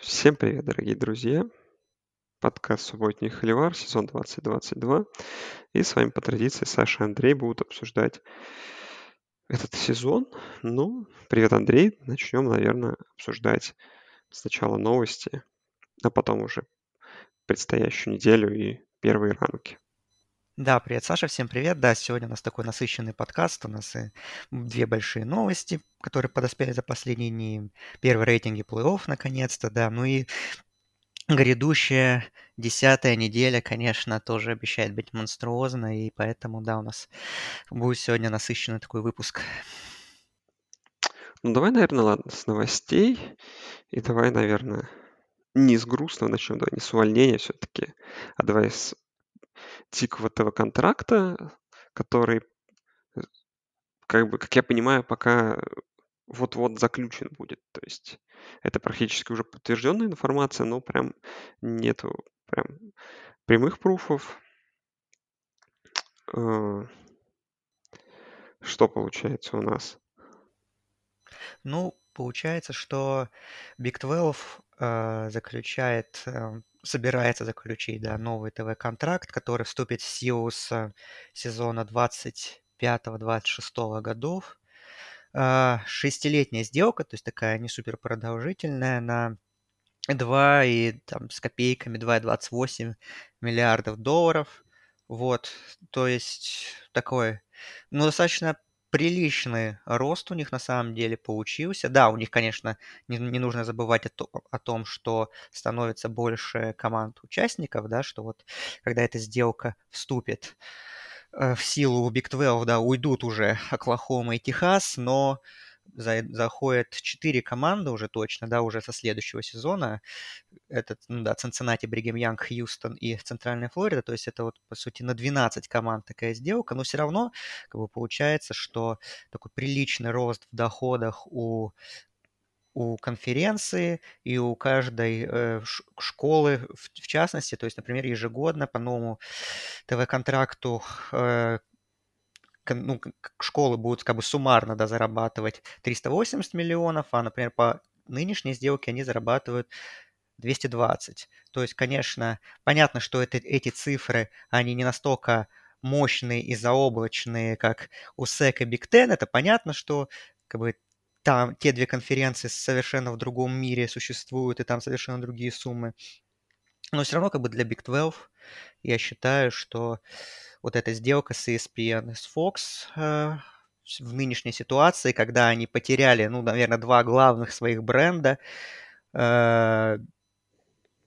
Всем привет, дорогие друзья! Подкаст «Субботний холивар», сезон 2022. И с вами по традиции Саша и Андрей будут обсуждать этот сезон. Ну, привет, Андрей. Начнем, наверное, обсуждать сначала новости, а потом уже предстоящую неделю и первые ранки. Да, привет, Саша, всем привет. Да, сегодня у нас такой насыщенный подкаст. У нас и две большие новости, которые подоспели за последние дни. Первый рейтинги плей-офф, наконец-то, да. Ну и грядущая десятая неделя, конечно, тоже обещает быть монструозной, и поэтому, да, у нас будет сегодня насыщенный такой выпуск. Ну, давай, наверное, ладно, с новостей. И давай, наверное, не с грустного начнем, давай не с увольнения все-таки, а давай с дикого ТВ-контракта, который, э, как бы, как я понимаю, пока вот-вот заключен будет. То есть это практически уже подтвержденная информация, но прям нету прям прямых пруфов. Э, что получается у нас? Ну, получается, что Big 12 э, заключает э, собирается заключить да, новый ТВ-контракт, который вступит в силу с сезона 25-26 годов. А, шестилетняя сделка, то есть такая не супер продолжительная, на 2 и там с копейками 2,28 миллиардов долларов. Вот, то есть такой, ну, достаточно приличный рост у них на самом деле получился. Да, у них, конечно, не, не нужно забывать о, то, о том, что становится больше команд участников, да, что вот когда эта сделка вступит э, в силу Big 12, да, уйдут уже Оклахома и Техас, но за, заходят четыре команды уже точно, да, уже со следующего сезона. Этот, ну да, Цинциннати, Бригем Янг, Хьюстон и Центральная Флорида. То есть это вот, по сути, на 12 команд такая сделка. Но все равно, как бы, получается, что такой приличный рост в доходах у у конференции и у каждой э, школы в, в частности, то есть, например, ежегодно по новому ТВ-контракту э, ну, школы будут как бы суммарно да, зарабатывать 380 миллионов, а, например, по нынешней сделке они зарабатывают 220. То есть, конечно, понятно, что это, эти цифры, они не настолько мощные и заоблачные, как у SEC и Big Ten. Это понятно, что как бы, там те две конференции совершенно в другом мире существуют, и там совершенно другие суммы. Но все равно как бы для Big 12 я считаю, что вот эта сделка с ESPN с Fox э, в нынешней ситуации, когда они потеряли, ну, наверное, два главных своих бренда, э,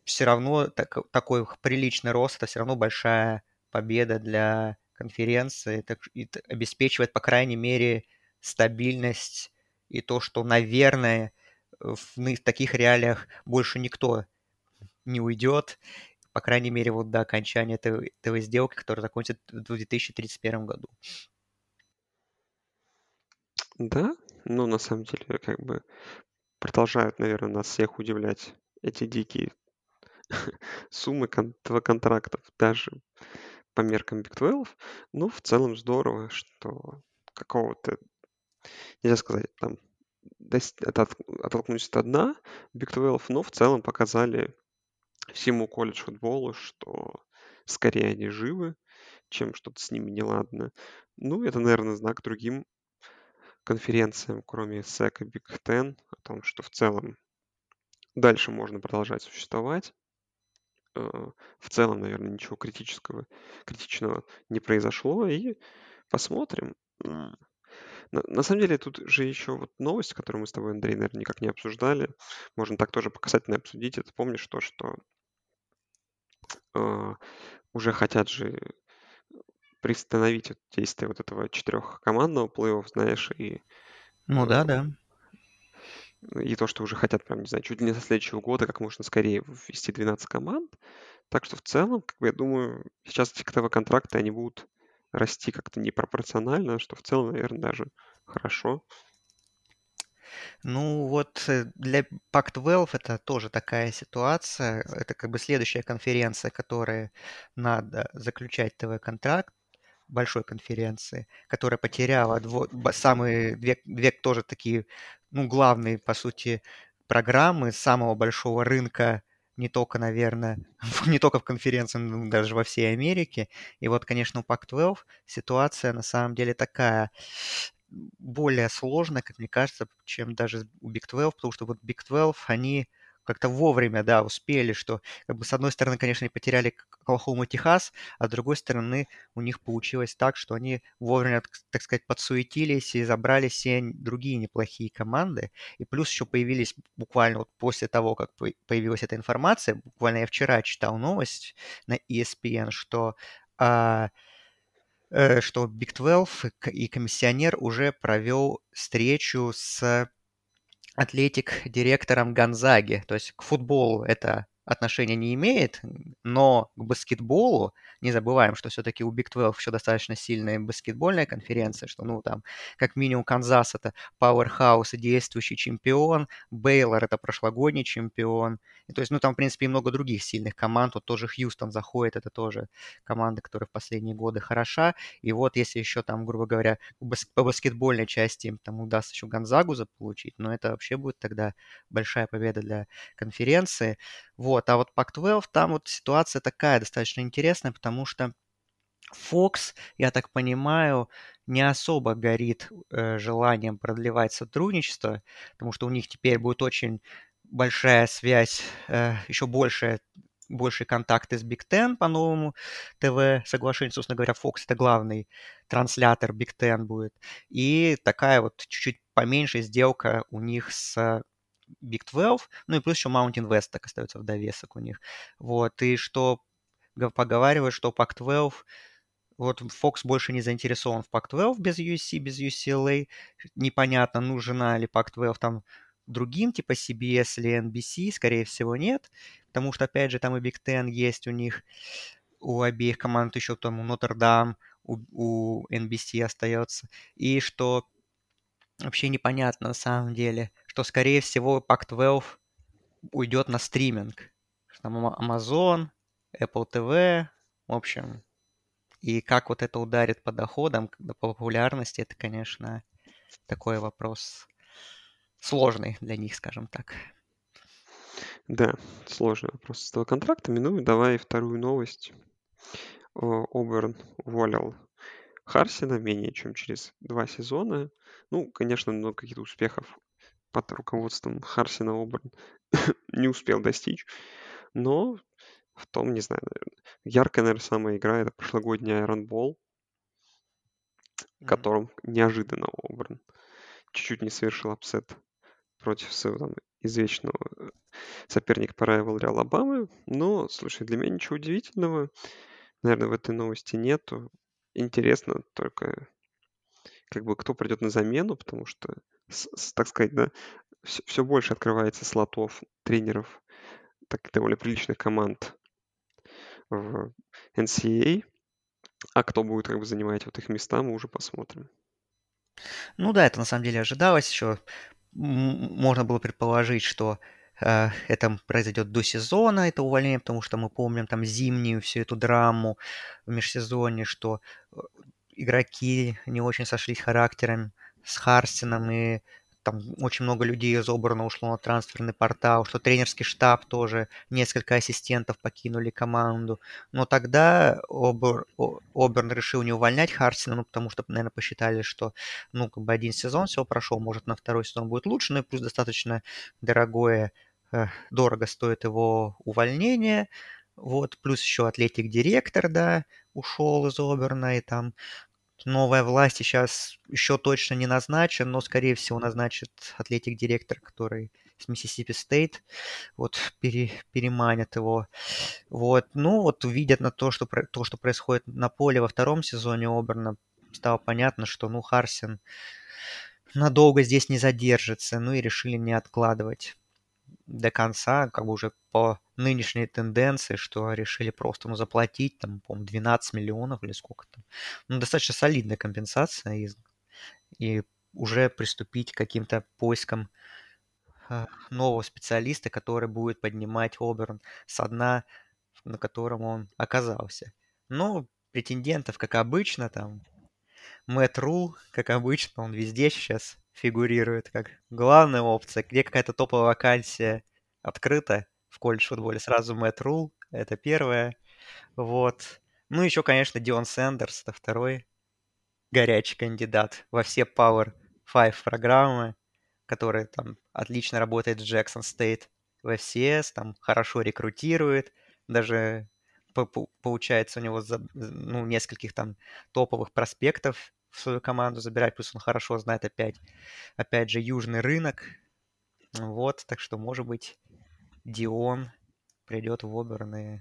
все равно так, такой приличный рост, это все равно большая победа для конференции, так, и обеспечивает, по крайней мере, стабильность и то, что, наверное, в таких реалиях больше никто не уйдет, по крайней мере, вот до окончания этой, этой сделки, которая закончится в 2031 году. Да, ну, на самом деле, как бы продолжают, наверное, нас всех удивлять эти дикие суммы кон- контрактов, даже по меркам Big 12. Ну, в целом здорово, что какого-то, нельзя сказать, там, оттолкнусь от дна Big 12, но в целом показали всему колледж футболу, что скорее они живы, чем что-то с ними неладно. Ну, это, наверное, знак другим конференциям, кроме SEC и Big Ten, о том, что в целом дальше можно продолжать существовать. Э, в целом, наверное, ничего критического, критичного не произошло, и посмотрим. На, самом деле, тут же еще вот новость, которую мы с тобой, Андрей, наверное, никак не обсуждали. Можно так тоже по касательно обсудить. Это помнишь то, что э, уже хотят же приостановить вот действие вот этого четырехкомандного плей-офф, знаешь, и, Ну да, э, да. и то, что уже хотят, прям, не знаю, чуть ли не со следующего года как можно скорее ввести 12 команд. Так что в целом, как бы я думаю, сейчас эти ТВ-контракты, они будут расти как-то непропорционально, что в целом, наверное, даже хорошо. Ну вот э, для Pac-12 это тоже такая ситуация. Это как бы следующая конференция, которая надо заключать ТВ-контракт большой конференции, которая потеряла дво, самые две, две тоже такие, ну, главные, по сути, программы самого большого рынка не только, наверное, не только в конференции, но даже во всей Америке. И вот, конечно, у Pac-12 ситуация на самом деле такая более сложная, как мне кажется, чем даже у Big 12, потому что вот Big 12, они как-то вовремя, да, успели, что, как бы, с одной стороны, конечно, они потеряли Оклахому Техас, а с другой стороны, у них получилось так, что они вовремя, так сказать, подсуетились и забрали все другие неплохие команды. И плюс еще появились буквально вот после того, как появилась эта информация, буквально я вчера читал новость на ESPN, что а, что Big 12 и комиссионер уже провел встречу с Атлетик директором Гонзаги. То есть к футболу это отношения не имеет, но к баскетболу не забываем, что все-таки у Big 12 еще достаточно сильная баскетбольная конференция, что, ну, там, как минимум, Канзас — это Powerhouse и действующий чемпион, Бейлор — это прошлогодний чемпион, и, то есть, ну, там, в принципе, и много других сильных команд, вот тоже Хьюстон заходит, это тоже команда, которая в последние годы хороша, и вот если еще там, грубо говоря, по баскетбольной части им там удастся еще Гонзагу заполучить, но это вообще будет тогда большая победа для конференции, вот, а вот Pac-12, там вот ситуация такая достаточно интересная, потому что Fox, я так понимаю, не особо горит э, желанием продлевать сотрудничество, потому что у них теперь будет очень большая связь, э, еще большая большие контакты с Big Ten по новому ТВ соглашению. Собственно говоря, Fox это главный транслятор Big Ten будет. И такая вот чуть-чуть поменьше сделка у них с Big 12, ну и плюс еще Mountain West так остается в довесок у них. Вот, и что поговаривают, что Pac-12 вот Fox больше не заинтересован в Pac-12 без USC, без UCLA. Непонятно, нужна ли Pac-12 там другим, типа CBS или NBC, скорее всего, нет. Потому что, опять же, там и Big Ten есть у них, у обеих команд еще там у Нотр-Дам, у, у NBC остается. И что вообще непонятно на самом деле, что, скорее всего, Pac-12 уйдет на стриминг. Там Amazon, Apple TV, в общем. И как вот это ударит по доходам, по популярности, это, конечно, такой вопрос сложный для них, скажем так. Да, сложный вопрос с этого контрактами. Ну, давай вторую новость. Оберн уволил Харсина менее чем через два сезона. Ну, конечно, много каких-то успехов под руководством Харсина Оберн не успел достичь. Но в том, не знаю, наверное. Яркая, наверное, самая игра это прошлогодний Iron Bowl, в котором неожиданно Оберн чуть-чуть не совершил upset против своего там, извечного э, соперника по райвелри Алабамы. Но, слушай, для меня ничего удивительного, наверное, в этой новости нету. Интересно только, как бы, кто придет на замену, потому что, с, с, так сказать, да, все, все больше открывается слотов тренеров так довольно приличных команд в NCAA. А кто будет как бы занимать вот их места, мы уже посмотрим. Ну да, это на самом деле ожидалось еще. Можно было предположить, что это произойдет до сезона, это увольнение, потому что мы помним там зимнюю всю эту драму в межсезонье, что э, игроки не очень сошлись характером с Харстином, и там очень много людей из Оберна ушло на трансферный портал, что тренерский штаб тоже, несколько ассистентов покинули команду. Но тогда Обер, Оберн решил не увольнять Харсина, ну, потому что, наверное, посчитали, что, ну, как бы один сезон всего прошел, может, на второй сезон будет лучше, ну, и плюс достаточно дорогое, э, дорого стоит его увольнение, вот, плюс еще атлетик-директор, да, ушел из Оберна, и там новая власть сейчас еще точно не назначен, но, скорее всего, назначит атлетик-директор, который с Миссисипи Стейт, вот, пере, переманят его. Вот, ну, вот увидят на то, что, то, что происходит на поле во втором сезоне Оберна, стало понятно, что, ну, Харсин надолго здесь не задержится, ну, и решили не откладывать до конца, как бы уже по нынешней тенденции, что решили просто ему заплатить, там, по 12 миллионов или сколько там. Ну, достаточно солидная компенсация и, и уже приступить к каким-то поискам э, нового специалиста, который будет поднимать Оберн с дна, на котором он оказался. Но претендентов, как обычно, там, Мэтт Рул, как обычно, он везде сейчас фигурирует как главная опция. Где какая-то топовая вакансия открыта в колледж футболе, сразу Мэтт Рул, это первое. Вот. Ну, еще, конечно, Дион Сэндерс, это второй горячий кандидат во все Power 5 программы, который там отлично работает в Джексон Стейт в FCS, там хорошо рекрутирует, даже получается у него за, ну, нескольких там топовых проспектов в свою команду забирать, плюс он хорошо знает опять, опять же, южный рынок. Вот, так что, может быть, Дион придет в Оберн и,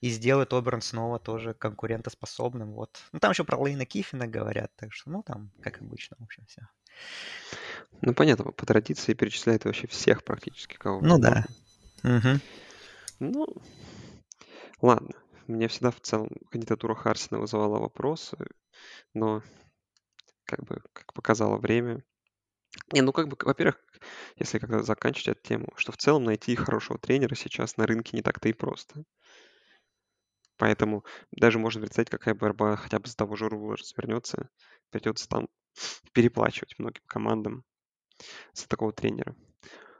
и сделает Оберн снова тоже конкурентоспособным. Вот. Ну, там еще про Лейна Кифина говорят, так что, ну, там, как обычно, в общем, все. Ну, понятно, по традиции перечисляет вообще всех практически, кого Ну, да. Угу. Ну, ладно. Мне всегда в целом кандидатура Харсина вызывала вопросы, но как бы, как показало время, не, ну как бы, во-первых, если как-то заканчивать эту тему, что в целом найти хорошего тренера сейчас на рынке не так-то и просто. Поэтому даже можно представить, какая борьба хотя бы за того же Рула развернется. Придется там переплачивать многим командам за такого тренера.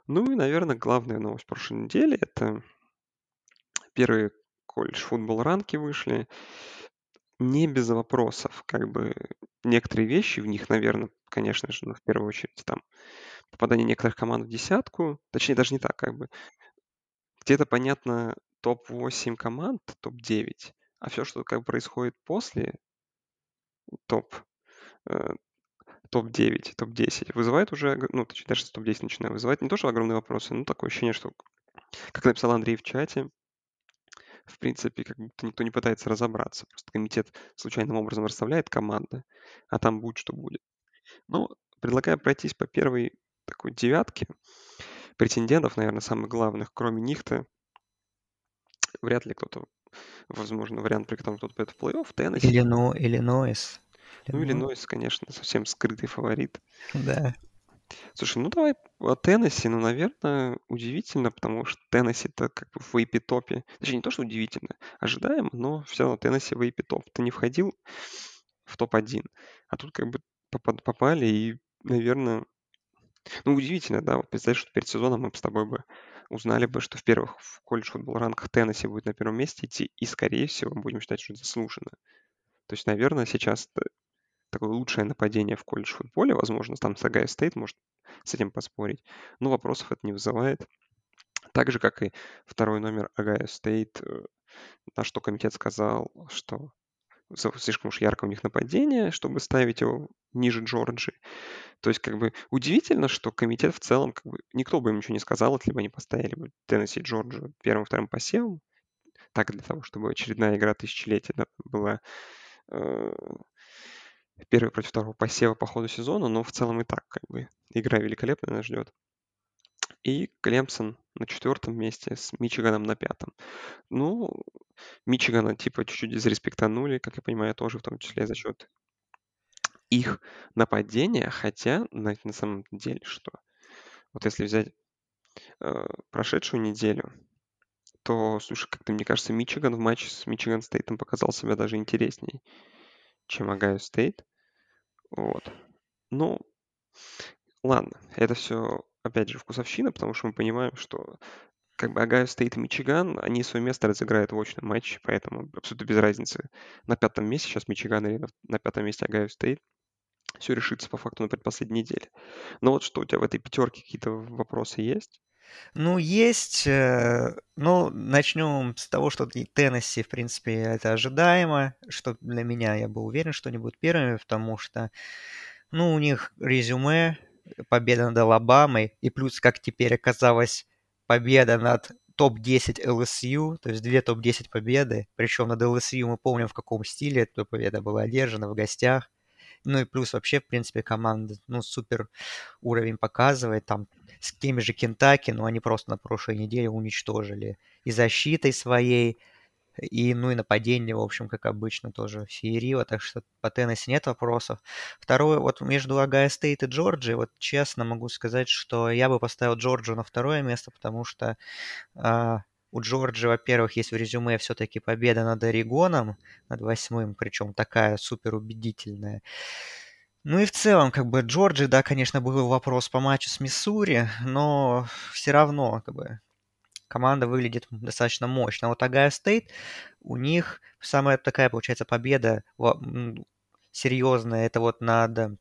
Ну и, наверное, главная новость прошлой недели — это первые колледж футбол ранки вышли. Не без вопросов, как бы некоторые вещи в них, наверное, конечно же, ну, в первую очередь там попадание некоторых команд в десятку, точнее даже не так, как бы. Где-то понятно топ-8 команд, топ-9, а все, что как бы происходит после топ, э, топ-9, топ-10, вызывает уже, ну, точнее, даже с топ-10 начинаю, вызывает не то, что огромные вопросы, но такое ощущение, что, как написал Андрей в чате, в принципе, как будто никто не пытается разобраться. Просто комитет случайным образом расставляет команды, а там будет, что будет. Ну, предлагаю пройтись по первой такой девятке претендентов, наверное, самых главных, кроме них-то, вряд ли кто-то, возможно, вариант, при котором кто-то пойдет в плей-офф, Теннесси. Иллино, Иллинойс. Ну, Иллинойс, конечно, совсем скрытый фаворит. Да. Слушай, ну давай о Теннесси, ну, наверное, удивительно, потому что Теннесси это как бы в вейпе топе. Точнее, не то, что удивительно, ожидаемо, но все равно Теннесси в вейпе топ. Ты не входил в топ-1, а тут как бы попали и, наверное, ну, удивительно, да, вот представь, что перед сезоном мы бы с тобой бы узнали бы, что в первых в college football ранках Теннесси будет на первом месте идти, и, скорее всего, будем считать, что заслуженно. То есть, наверное, сейчас такое лучшее нападение в колледж футболе, возможно, там с Ohio State может с этим поспорить, но вопросов это не вызывает. Так же, как и второй номер Ohio State, э, на что комитет сказал, что слишком уж ярко у них нападение, чтобы ставить его ниже Джорджи. То есть, как бы, удивительно, что комитет в целом, как бы, никто бы им ничего не сказал, если бы они поставили бы Теннесси Джорджи первым-вторым посевом. Так, для того, чтобы очередная игра тысячелетия была э, первый против второго посева по ходу сезона, но в целом и так, как бы, игра великолепная нас ждет. И Клемсон на четвертом месте с Мичиганом на пятом. Ну, Мичигана типа чуть-чуть изреспектанули, как я понимаю, тоже в том числе за счет их нападения, хотя на, на самом деле что? Вот если взять э, прошедшую неделю, то, слушай, как-то мне кажется, Мичиган в матче с Michigan State ом показал себя даже интересней, чем Ohio State. Вот. Ну, ладно, это все, опять же, вкусовщина, потому что мы понимаем, что как бы Ohio State и Мичиган, они свое место разыграют в очном матче, поэтому абсолютно без разницы. На пятом месте сейчас Мичиган или на, пятом месте Огайо Стейт. Все решится по факту на предпоследней неделе. Но вот что, у тебя в этой пятерке какие-то вопросы есть? Ну, есть. Э, ну, начнем с того, что Теннесси, в принципе, это ожидаемо, что для меня, я был уверен, что они будут первыми, потому что, ну, у них резюме, победа над Алабамой, и плюс, как теперь оказалось, победа над топ-10 LSU, то есть две топ-10 победы, причем над LSU мы помним, в каком стиле эта победа была одержана, в гостях. Ну и плюс вообще, в принципе, команда, ну, супер уровень показывает. Там с теми же Кентукки, но они просто на прошлой неделе уничтожили и защитой своей, и, ну, и нападение, в общем, как обычно, тоже феерило, так что по Теннесси нет вопросов. Второе, вот между Огайо Стейт и Джорджией, вот честно могу сказать, что я бы поставил Джорджию на второе место, потому что а, у Джорджии, во-первых, есть в резюме все-таки победа над Орегоном, над восьмым, причем такая супер убедительная. Ну и в целом, как бы Джорджия, да, конечно, был вопрос по матчу с Миссури, но все равно, как бы, команда выглядит достаточно мощно. Вот Огайо Стейт, у них самая такая, получается, победа серьезная, это вот над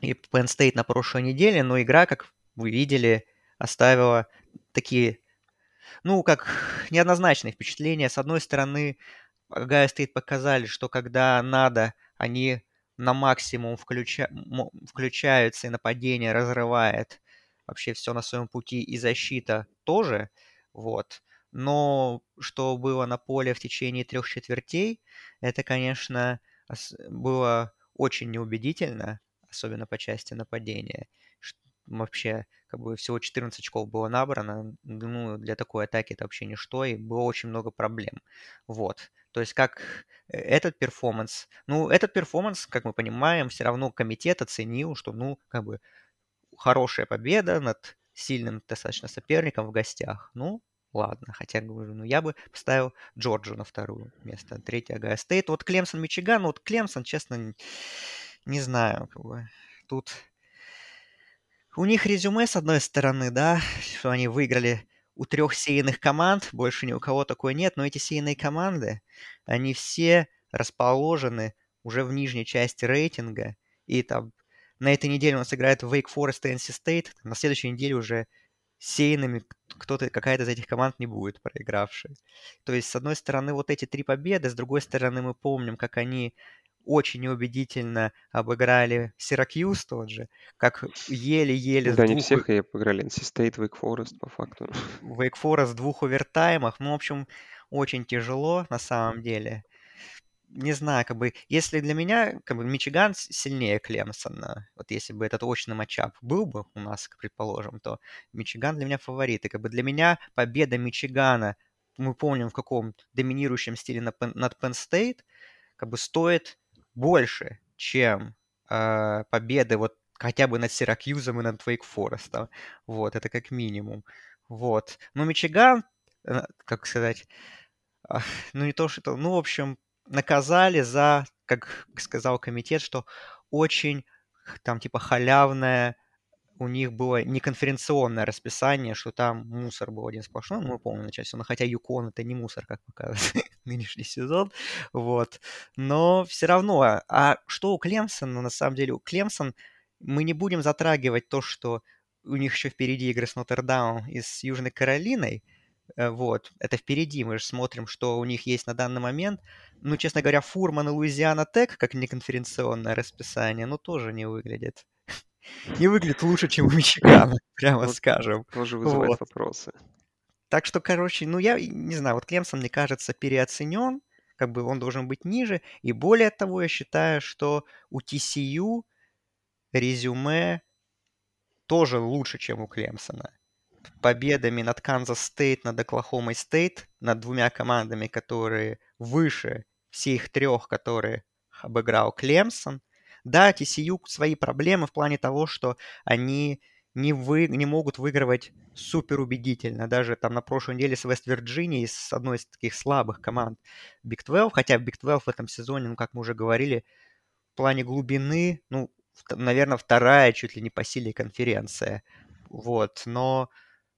и Penn State на прошлой неделе, но игра, как вы видели, оставила такие, ну, как неоднозначные впечатления. С одной стороны, Огайо Стейт показали, что когда надо, они на максимум включа... включаются, и нападение разрывает вообще все на своем пути, и защита тоже, вот. Но что было на поле в течение трех четвертей, это, конечно, было очень неубедительно, особенно по части нападения. Вообще, как бы всего 14 очков было набрано, ну, для такой атаки это вообще ничто, и было очень много проблем. Вот. То есть как э, этот перформанс, ну, этот перформанс, как мы понимаем, все равно комитет оценил, что, ну, как бы хорошая победа над сильным достаточно соперником в гостях. Ну, ладно, хотя, говорю, ну, я бы поставил Джорджию на второе место, третье Огайо Стейт. Вот Клемсон, Мичиган, вот Клемсон, честно, не знаю, как бы, тут у них резюме, с одной стороны, да, что они выиграли у трех сеянных команд, больше ни у кого такой нет, но эти сеянные команды, они все расположены уже в нижней части рейтинга, и там на этой неделе у нас играет Wake Forest и NC State, на следующей неделе уже сеянными кто-то, какая-то из этих команд не будет проигравшей. То есть, с одной стороны, вот эти три победы, с другой стороны, мы помним, как они очень неубедительно обыграли Сиракьюз тот же, как еле-еле... Да, не двух... всех и обыграли. NC State, Wake Forest, по факту. Wake Forest в двух овертаймах. Ну, в общем, очень тяжело на самом деле. Не знаю, как бы, если для меня, как бы, Мичиган сильнее Клемсона, вот если бы этот очный матчап был бы у нас, предположим, то Мичиган для меня фаворит. И как бы для меня победа Мичигана, мы помним, в каком доминирующем стиле над Penn State, как бы стоит больше, чем э, победы вот хотя бы над Сиракьюзом и над Вейк Форестом. Вот, это как минимум. Вот. Но Мичиган, э, как сказать, ну не то, что... Ну, в общем, наказали за, как сказал комитет, что очень там типа халявная у них было не конференционное расписание, что там мусор был один сплошной, мы помним начать но хотя Юкон это не мусор, как показывает нынешний сезон, вот, но все равно, а, а что у Клемсона, на самом деле, у Клемсон мы не будем затрагивать то, что у них еще впереди игры с Нотр-Даун и с Южной Каролиной, э, вот, это впереди, мы же смотрим, что у них есть на данный момент. Ну, честно говоря, Фурман и Луизиана Тек, как неконференционное расписание, ну, тоже не выглядит не выглядит лучше, чем у Мичигана, прямо вот скажем. Тоже вызывает вот. вопросы. Так что, короче, ну я не знаю, вот Клемсон, мне кажется, переоценен, как бы он должен быть ниже. И более того, я считаю, что у TCU резюме тоже лучше, чем у Клемсона. Победами над Канзас Стейт, над Оклахомой Стейт, над двумя командами, которые выше всех трех, которые обыграл Клемсон, да, TCU свои проблемы в плане того, что они не, вы, не могут выигрывать супер убедительно. Даже там на прошлой неделе с Вест-Вирджинией, с одной из таких слабых команд Big 12, хотя Big 12 в этом сезоне, ну, как мы уже говорили, в плане глубины, ну, наверное, вторая чуть ли не по силе конференция. Вот, но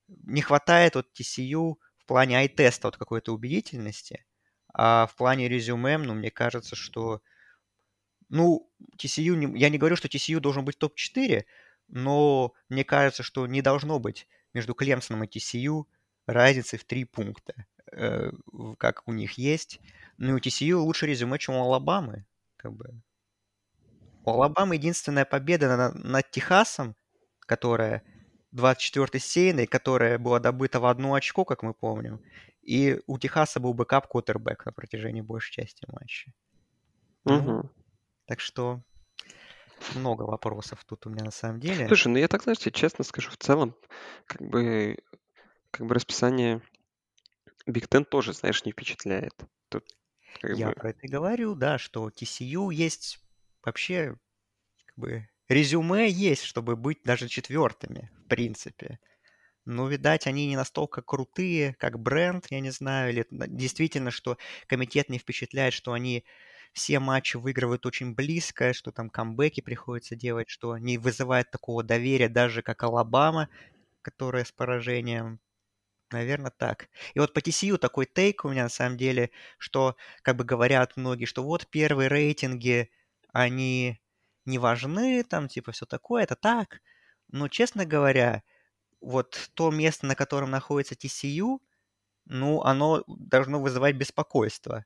не хватает вот TCU в плане ай-теста вот какой-то убедительности, а в плане резюме, ну, мне кажется, что ну, TCU, не, я не говорю, что TCU должен быть топ-4, но мне кажется, что не должно быть между Клемсоном и TCU разницы в три пункта, э, как у них есть. Ну, у TCU лучше резюме, чем у Алабамы. Как бы. У Алабамы единственная победа над, над Техасом, которая 24-й сеяный, которая была добыта в одно очко, как мы помним. И у Техаса был backup quarterback на протяжении большей части матча. Угу. Так что много вопросов тут у меня на самом деле. Слушай, ну я так, знаешь, тебе честно скажу, в целом, как бы, как бы расписание Big Ten тоже, знаешь, не впечатляет. Тут, как я бы... про это и говорю, да, что TCU есть вообще, как бы, резюме есть, чтобы быть даже четвертыми, в принципе. Но, видать, они не настолько крутые, как бренд, я не знаю, или действительно, что комитет не впечатляет, что они все матчи выигрывают очень близко, что там камбэки приходится делать, что не вызывает такого доверия даже как Алабама, которая с поражением. Наверное, так. И вот по TCU такой тейк у меня на самом деле, что как бы говорят многие, что вот первые рейтинги, они не важны, там типа все такое, это так. Но, честно говоря, вот то место, на котором находится TCU, ну, оно должно вызывать беспокойство.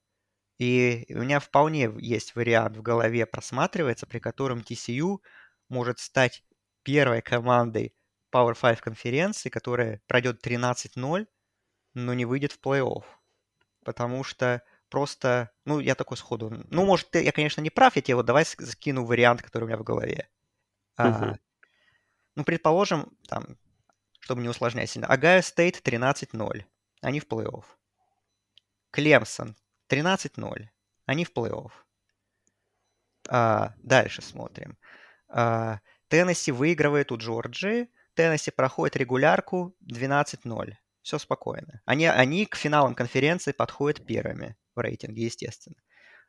И у меня вполне есть вариант в голове просматривается, при котором TCU может стать первой командой Power 5 конференции, которая пройдет 13-0, но не выйдет в плей-офф. Потому что просто, ну, я такой сходу, ну, может, ты, я, конечно, не прав, я тебе вот давай скину вариант, который у меня в голове. Uh-huh. А, ну, предположим, там, чтобы не усложнять сильно, Огайо Стейт 13-0, они в плей-офф. Клемсон 13-0. Они в плей-офф. А, дальше смотрим. А, Теннесси выигрывает у Джорджии. Теннесси проходит регулярку 12-0. Все спокойно. Они, они к финалам конференции подходят первыми в рейтинге, естественно.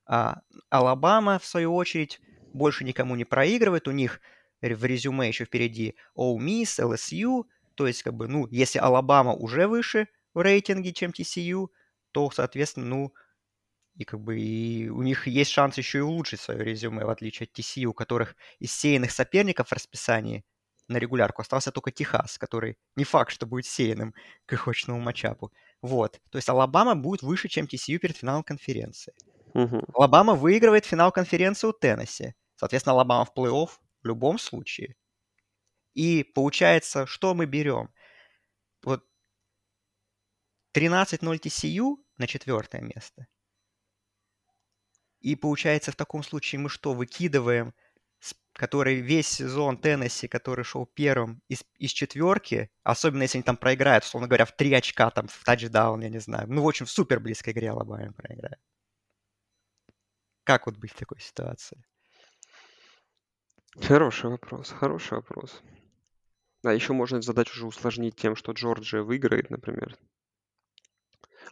А Алабама, в свою очередь, больше никому не проигрывает. У них в резюме еще впереди Ole Miss, LSU. То есть, как бы, ну, если Алабама уже выше в рейтинге, чем TCU, то, соответственно, ну, и как бы и у них есть шанс еще и улучшить свое резюме, в отличие от TC, у которых из сеянных соперников в расписании на регулярку остался только Техас, который не факт, что будет сеянным к их очному матчапу. Вот. То есть Алабама будет выше, чем TCU перед финалом конференции. Угу. Алабама выигрывает финал конференции у Теннесси. Соответственно, Алабама в плей-офф в любом случае. И получается, что мы берем? Вот 13-0 TCU на четвертое место – и получается, в таком случае мы что, выкидываем, который весь сезон Теннесси, который шел первым из, из четверки, особенно если они там проиграют, условно говоря, в три очка, там, в тачдаун, я не знаю. Ну, в общем, в супер близкой игре Алабама проиграют. Как вот быть в такой ситуации? Хороший вопрос, хороший вопрос. Да, еще можно задачу уже усложнить тем, что Джорджия выиграет, например.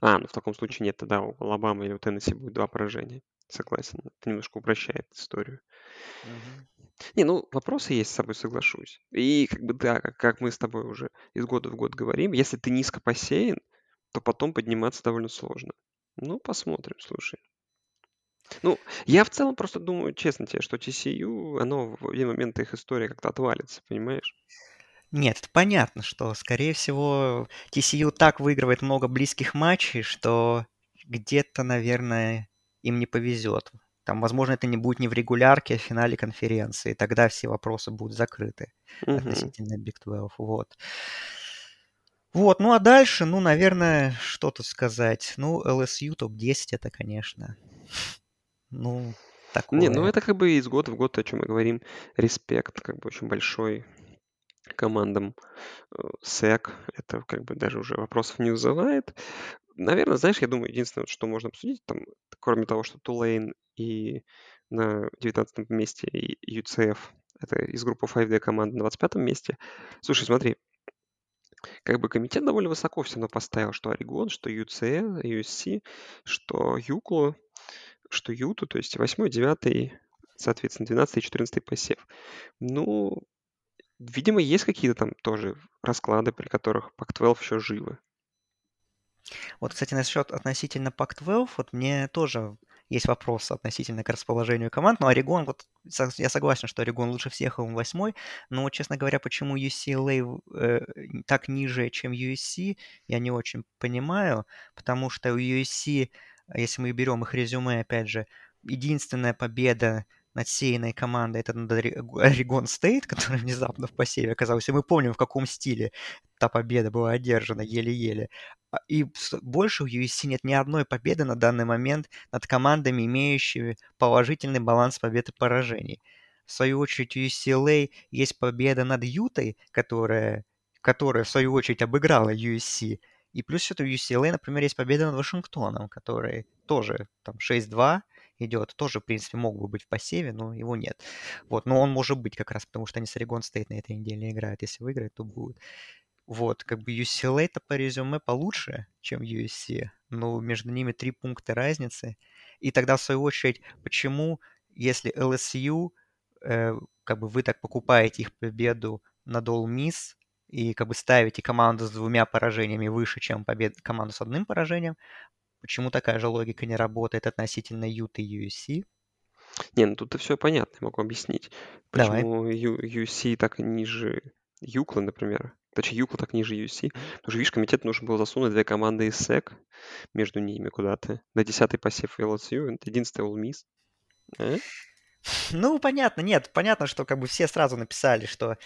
А, ну в таком случае нет, тогда у Алабамы или у Теннесси будет два поражения. Согласен, это немножко упрощает историю. Не, ну, вопросы есть, с собой соглашусь. И как бы да, как, как мы с тобой уже из года в год говорим, если ты низко посеян, то потом подниматься довольно сложно. Ну, посмотрим, слушай. Ну, я в целом просто думаю, честно тебе, что TCU, оно в один момент их история как-то отвалится, понимаешь? Нет, это понятно, что, скорее всего, TCU так выигрывает много близких матчей, что где-то, наверное, им не повезет. Там, возможно, это не будет не в регулярке, а в финале конференции. Тогда все вопросы будут закрыты Мгм. относительно Big 12. Вот. Вот, ну а дальше, ну, наверное, что тут сказать? Ну, LSU топ-10 это, конечно, ну, Не, ну такое. это как бы из года в год, о чем мы говорим, респект, как бы очень большой командам. Э, SEC, это как бы даже уже вопросов не вызывает. Наверное, знаешь, я думаю, единственное, что можно обсудить, там, кроме того, что Тулейн и на 19 месте и UCF, это из группы 5D команды на 25 месте. Слушай, смотри, как бы комитет довольно высоко все равно поставил, что Орегон, что UCL, USC, что Юклу, что Юту, то есть 8, 9, соответственно, 12 и 14 посев. Ну, видимо, есть какие-то там тоже расклады, при которых Pac-12 еще живы. Вот, кстати, насчет относительно Pac-12, вот мне тоже есть вопрос относительно к расположению команд. Но Орегон, вот я согласен, что Орегон лучше всех, он восьмой. Но, честно говоря, почему UCLA э, так ниже, чем USC, я не очень понимаю. Потому что у USC, если мы берем их резюме, опять же, единственная победа над сеянной командой, это Орегон Стейт, который внезапно в посеве оказался. Мы помним, в каком стиле та победа была одержана еле-еле. А, и больше у USC нет ни одной победы на данный момент над командами, имеющими положительный баланс побед и поражений. В свою очередь у UCLA есть победа над Ютой, которая, которая в свою очередь обыграла USC. И плюс это у UCLA, например, есть победа над Вашингтоном, который тоже там 6-2, идет, тоже, в принципе, мог бы быть в посеве, но его нет. Вот, но он может быть как раз, потому что они с Орегон Стейт на этой неделе играют. Если выиграют, то будет. Вот, как бы UCLA-то по резюме получше, чем USC, но между ними три пункта разницы. И тогда, в свою очередь, почему, если LSU, э, как бы вы так покупаете их победу на Ole Miss и как бы ставите команду с двумя поражениями выше, чем побед... команду с одним поражением, почему такая же логика не работает относительно Ют и USC? Не, ну тут-то все понятно, могу объяснить. Давай. Почему Ю- USC так ниже Юкла, например. Точнее, Юкла так ниже USC. Потому что, видишь, комитет нужно было засунуть две команды из СЭК между ними куда-то. На 10-й посев LSU, 11-й Ole Miss. А? Ну, понятно, нет, понятно, что как бы все сразу написали, что,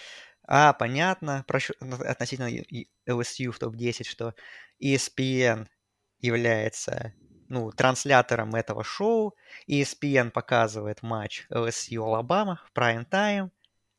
а, понятно, прощу- ну, относительно LSU в топ-10, что E ESPN является, ну, транслятором этого шоу, ESPN показывает матч LSU Алабама в прайм-тайм,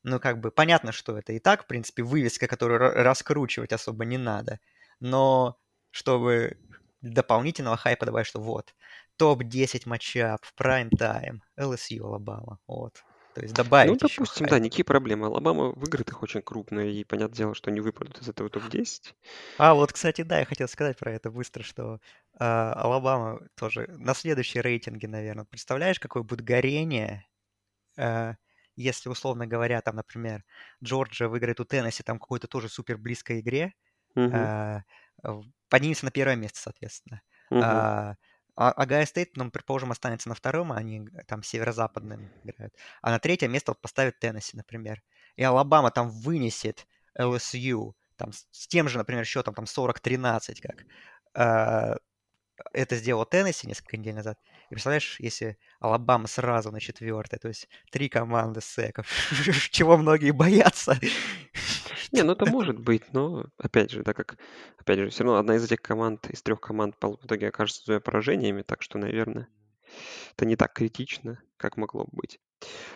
ну, как бы понятно, что это и так, в принципе, вывеска, которую ра- раскручивать особо не надо, но чтобы дополнительного хайпа добавить, что вот, топ-10 matchup в прайм-тайм, LSU, Алабама, вот. То есть Ну, добавить еще допустим, да, никакие проблемы. Алабама выиграет их очень крупно, и понятное дело, что они выпадут из этого топ-10. А вот, кстати, да, я хотел сказать про это быстро, что а, Алабама тоже на следующей рейтинге, наверное. Представляешь, какое будет горение, а, если, условно говоря, там, например, Джорджия выиграет у Теннесси там какой-то тоже супер близкой игре, Мгм, а, в- поднимется на первое место, соответственно. А а Огайо Стейт, ну, предположим, останется на втором, а они г- там северо-западным играют. А на третье место поставит Теннесси, например. И Алабама там вынесет LSU там с тем же, например, счетом там 40-13, как а, это сделал Теннесси несколько недель назад. И представляешь, если Алабама сразу на четвертой, то есть три команды сэков, чего многие боятся. Не, ну это может быть, но опять же, так как, опять же, все равно одна из этих команд, из трех команд в итоге окажется двумя поражениями, так что, наверное, это не так критично, как могло бы быть.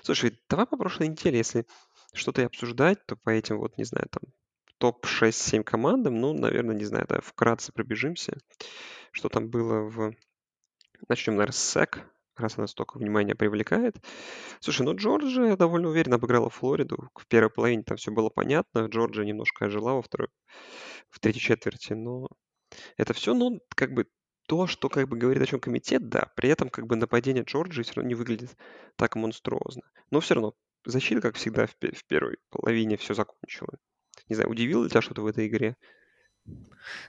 Слушай, давай по прошлой неделе, если что-то и обсуждать, то по этим вот, не знаю, там, топ-6-7 командам, ну, наверное, не знаю, да, вкратце пробежимся. Что там было в... Начнем, наверное, с SEC, раз она столько внимания привлекает. Слушай, ну Джорджия довольно уверенно обыграла Флориду. В первой половине там все было понятно. Джорджия немножко ожила во второй, в третьей четверти, но это все, ну, как бы то, что как бы говорит о чем комитет, да, при этом как бы нападение Джорджии все равно не выглядит так монструозно. Но все равно защита, как всегда, в, в первой половине все закончила. Не знаю, удивило ли тебя что-то в этой игре?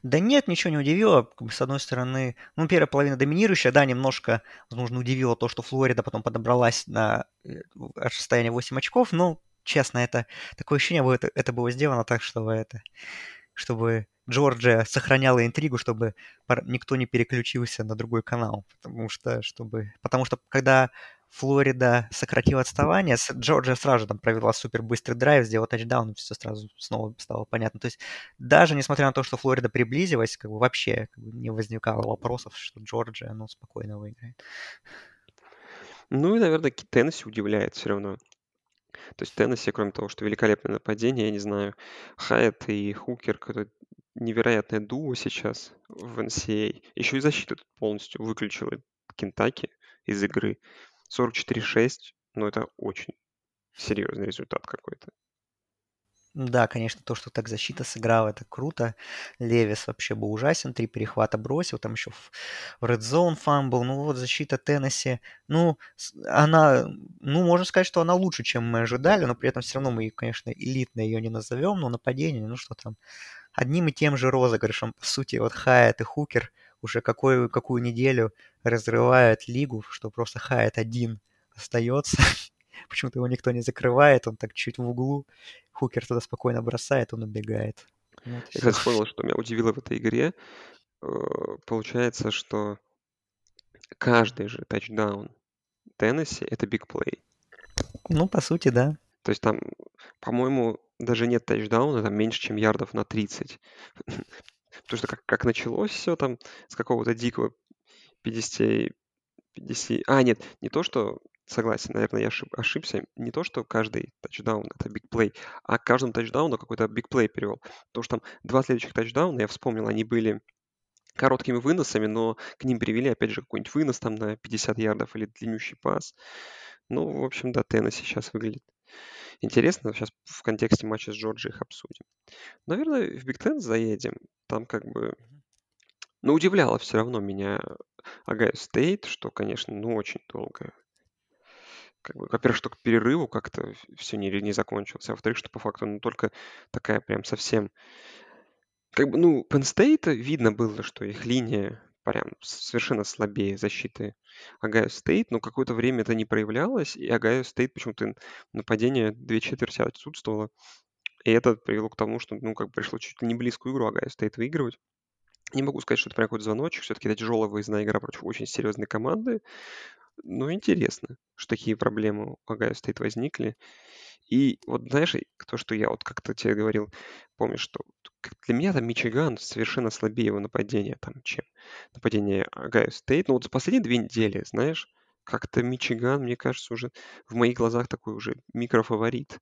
Да нет, ничего не удивило. С одной стороны, ну, первая половина доминирующая, да, немножко, возможно, удивило то, что Флорида потом подобралась на э, расстояние 8 очков. Но, честно, это такое ощущение, было, это, это было сделано так, чтобы это, чтобы Джорджия сохраняла интригу, чтобы никто не переключился на другой канал. Потому что, чтобы, потому что когда Флорида сократила отставание, Джорджия сразу же там провела супер быстрый драйв, сделала тачдаун, все сразу снова стало понятно. То есть даже несмотря на то, что Флорида приблизилась, как бы вообще как бы не возникало вопросов, что Джорджия, ну, спокойно выиграет. Ну и, наверное, Теннесси удивляет все равно. То есть Теннесси, кроме того, что великолепное нападение, я не знаю, Хайет и Хукер, какое-то невероятное дуо сейчас в NCAA. Еще и защита тут полностью выключила Кентукки из игры. 44-6, ну это очень серьезный результат какой-то. Да, конечно, то, что так защита сыграла, это круто. Левис вообще был ужасен, три перехвата бросил, там еще в в Red Zone fumble. Ну вот защита Теннесси, ну, она, ну, можно сказать, что она лучше, чем мы ожидали, но при этом все равно мы, конечно, элитной ее не назовем, но нападение, ну что там, одним и тем же розыгрышем, по сути, вот Хайет и Хукер уже какую, какую неделю разрывают лигу, что просто Хайет один остается. Почему-то его никто не закрывает, он так чуть в углу. Хукер туда спокойно бросает, он убегает. Вот и Я, кстати, вспомнил, что меня удивило в этой игре. Э, Получается, что каждый же тачдаун Теннесси — это бигплей. Ну, по сути, да. То есть там, по-моему, даже нет тачдауна, там меньше, чем ярдов на 30. Потому что как, как началось все там с какого-то дикого 50, 50... А, нет, не то, что... Согласен, наверное, я ошиб- ошибся. Не то, что каждый тачдаун — это бигплей, а к каждому тачдауну какой-то бигплей перевел. Потому что там два следующих тачдауна, я вспомнил, они были короткими выносами, но к ним привели, опять же, какой-нибудь вынос там на 50 ярдов или длиннющий пас. Ну, в общем, да, Теннесси сейчас выглядит интересно. Сейчас в контексте матча с Джорджией их обсудим. Наверное, в Big Ten заедем. Там как бы... Ну, удивляло все равно меня Ohio State, что, конечно, ну, очень долго. Как бы, во-первых, что к перерыву как-то все не, не закончилось, а во-вторых, что по факту, ну, только такая прям совсем... Как бы, ну, Penn State видно было, что их линия прям совершенно слабее защиты Ohio State, но какое-то время это не проявлялось, и Ohio State почему-то нападение две четверти отсутствовало. И это привело к тому, что, ну, как пришлось чуть ли не близкую игру Ohio State выигрывать. Не могу сказать, что это прям какой-то звоночек. Все-таки это тяжелая выездная игра против очень серьезной команды. Но интересно, что такие проблемы у Ohio State возникли. И вот знаешь, то, что я вот как-то тебе говорил, помнишь, что для меня там Мичиган совершенно слабее его нападения, там, чем нападение Ohio State. Но вот за последние две недели, знаешь, как-то Мичиган, мне кажется, уже в моих глазах такой уже микрофаворит